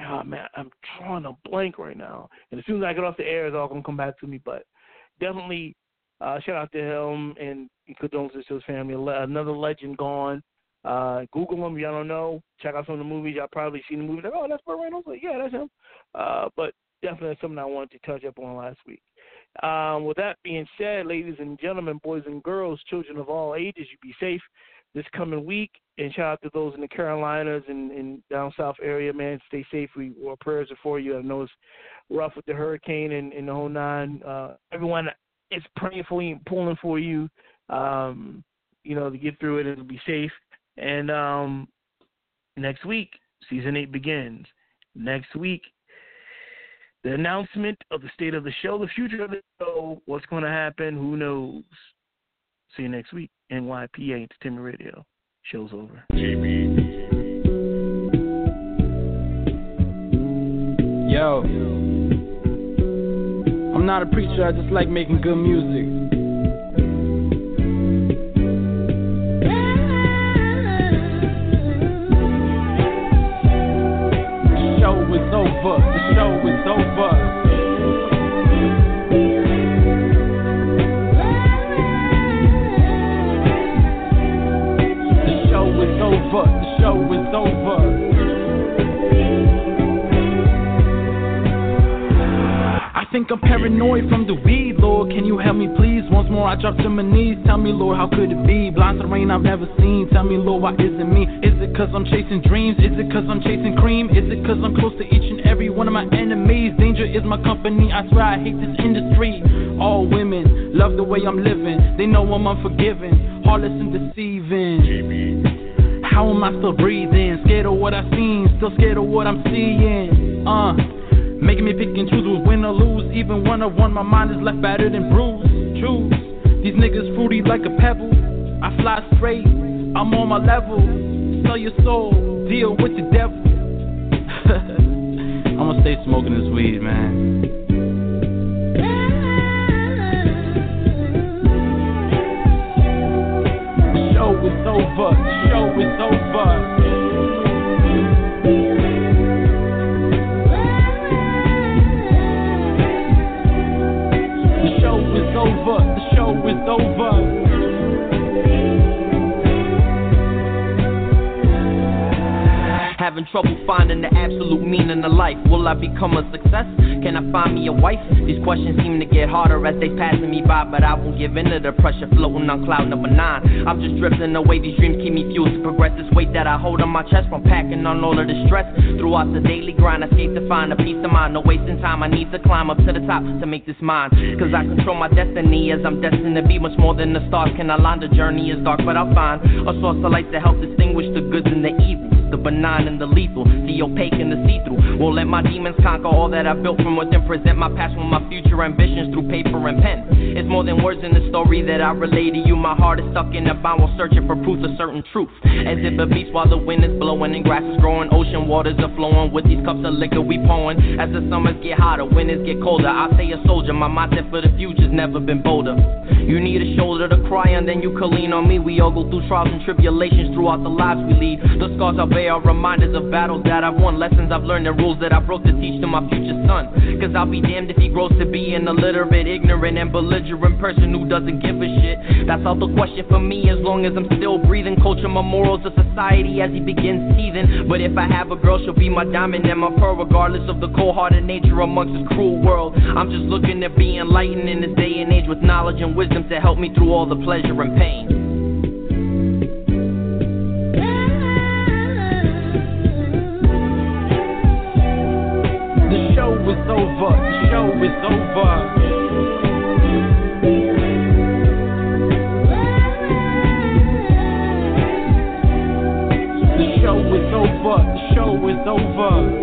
oh man, I'm drawing a blank right now. And as soon as I get off the air, it's all gonna come back to me. But definitely, uh, shout out to him and condolences to his family. Another legend gone. Uh, Google him. Y'all don't know. Check out some of the movies. Y'all probably seen the movie. Like, oh, that's Burt Reynolds. Like, yeah, that's him. Uh, but definitely something I wanted to touch up on last week. Um, with that being said, ladies and gentlemen, boys and girls, children of all ages, you be safe this coming week. And shout out to those in the Carolinas and, and down south area, man. Stay safe. We our prayers are for you. I know it's rough with the hurricane and, and the whole nine. Uh, everyone is praying for you and pulling for you. Um, you know, to get through it and be safe. And um, next week, season eight begins. Next week, the announcement of the state of the show, the future of the show, what's going to happen, who knows. See you next week. NYPA Entertainment Radio. Show's over. Yo. I'm not a preacher, I just like making good music. Is over, the show is over. The show is over, the show is over. Think I'm paranoid from the weed, Lord. Can you help me, please? Once more, I drop to my knees. Tell me, Lord, how could it be? Blind to rain I've never seen. Tell me, Lord, why is it me? Is it cause I'm chasing dreams? Is it cause I'm chasing cream? Is it cause I'm close to each and every one of my enemies? Danger is my company. I swear I hate this industry. All women love the way I'm living. They know I'm unforgiving, heartless and deceiving. How am I still breathing? Scared of what I've seen, still scared of what I'm seeing. Uh, making me pick and choose who's win or lose. Even one on one, my mind is left battered and bruised. Choose these niggas fruity like a pebble. I fly straight, I'm on my level. Sell your soul, deal with the devil. I'ma stay smoking this weed, man. Show is over. Show is over. Absolute meaning of life. Will I become a success? Can I find me a wife? These questions seem to get harder as they passing me by, but I won't give in to the pressure floating on cloud number nine. I'm just drifting away. These dreams keep me fueled to progress. This weight that I hold on my chest from packing on all of the stress. Throughout the daily grind, I seek to find a peace of mind. No wasting time. I need to climb up to the top to make this mine. Cause I control my destiny as I'm destined to be much more than the stars. Can I line the journey is dark, but I'll find a source of light to help distinguish the goods and the evils the benign and the lethal, the opaque and the see-through. Won't let my demons conquer all that I built from within. Present my past with my future ambitions through paper and pen. It's more than words in the story that I relay to you. My heart is stuck in a bind while searching for proof of certain truth. As if a beast while the wind is blowing and grass is growing, ocean waters are flowing with these cups of liquor we pouring. As the summers get hotter, winters get colder. I stay a soldier. My mindset for the future's never been bolder. You need a shoulder to cry on, then you can lean on me. We all go through trials and tribulations throughout the lives we lead. The scars I bear are reminders of battles that I've won, lessons I've learned, rules that I broke to teach to my future son. Cause I'll be damned if he grows to be an illiterate, ignorant, and belligerent person who doesn't give a shit. That's out the question for me as long as I'm still breathing. Culture my morals of society as he begins seething. But if I have a girl, she'll be my diamond and my pearl, regardless of the cold hearted nature amongst this cruel world. I'm just looking to be enlightened in this day and age with knowledge and wisdom to help me through all the pleasure and pain. Over. Show is over. The show is over. The show is over.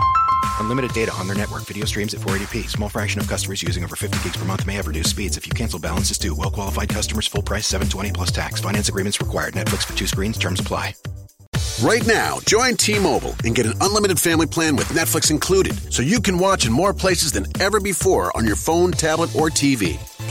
Unlimited data on their network. Video streams at 480p. Small fraction of customers using over 50 gigs per month may have reduced speeds. If you cancel, balances due. Well qualified customers, full price, 720 plus tax. Finance agreements required. Netflix for two screens. Terms apply. Right now, join T Mobile and get an unlimited family plan with Netflix included so you can watch in more places than ever before on your phone, tablet, or TV.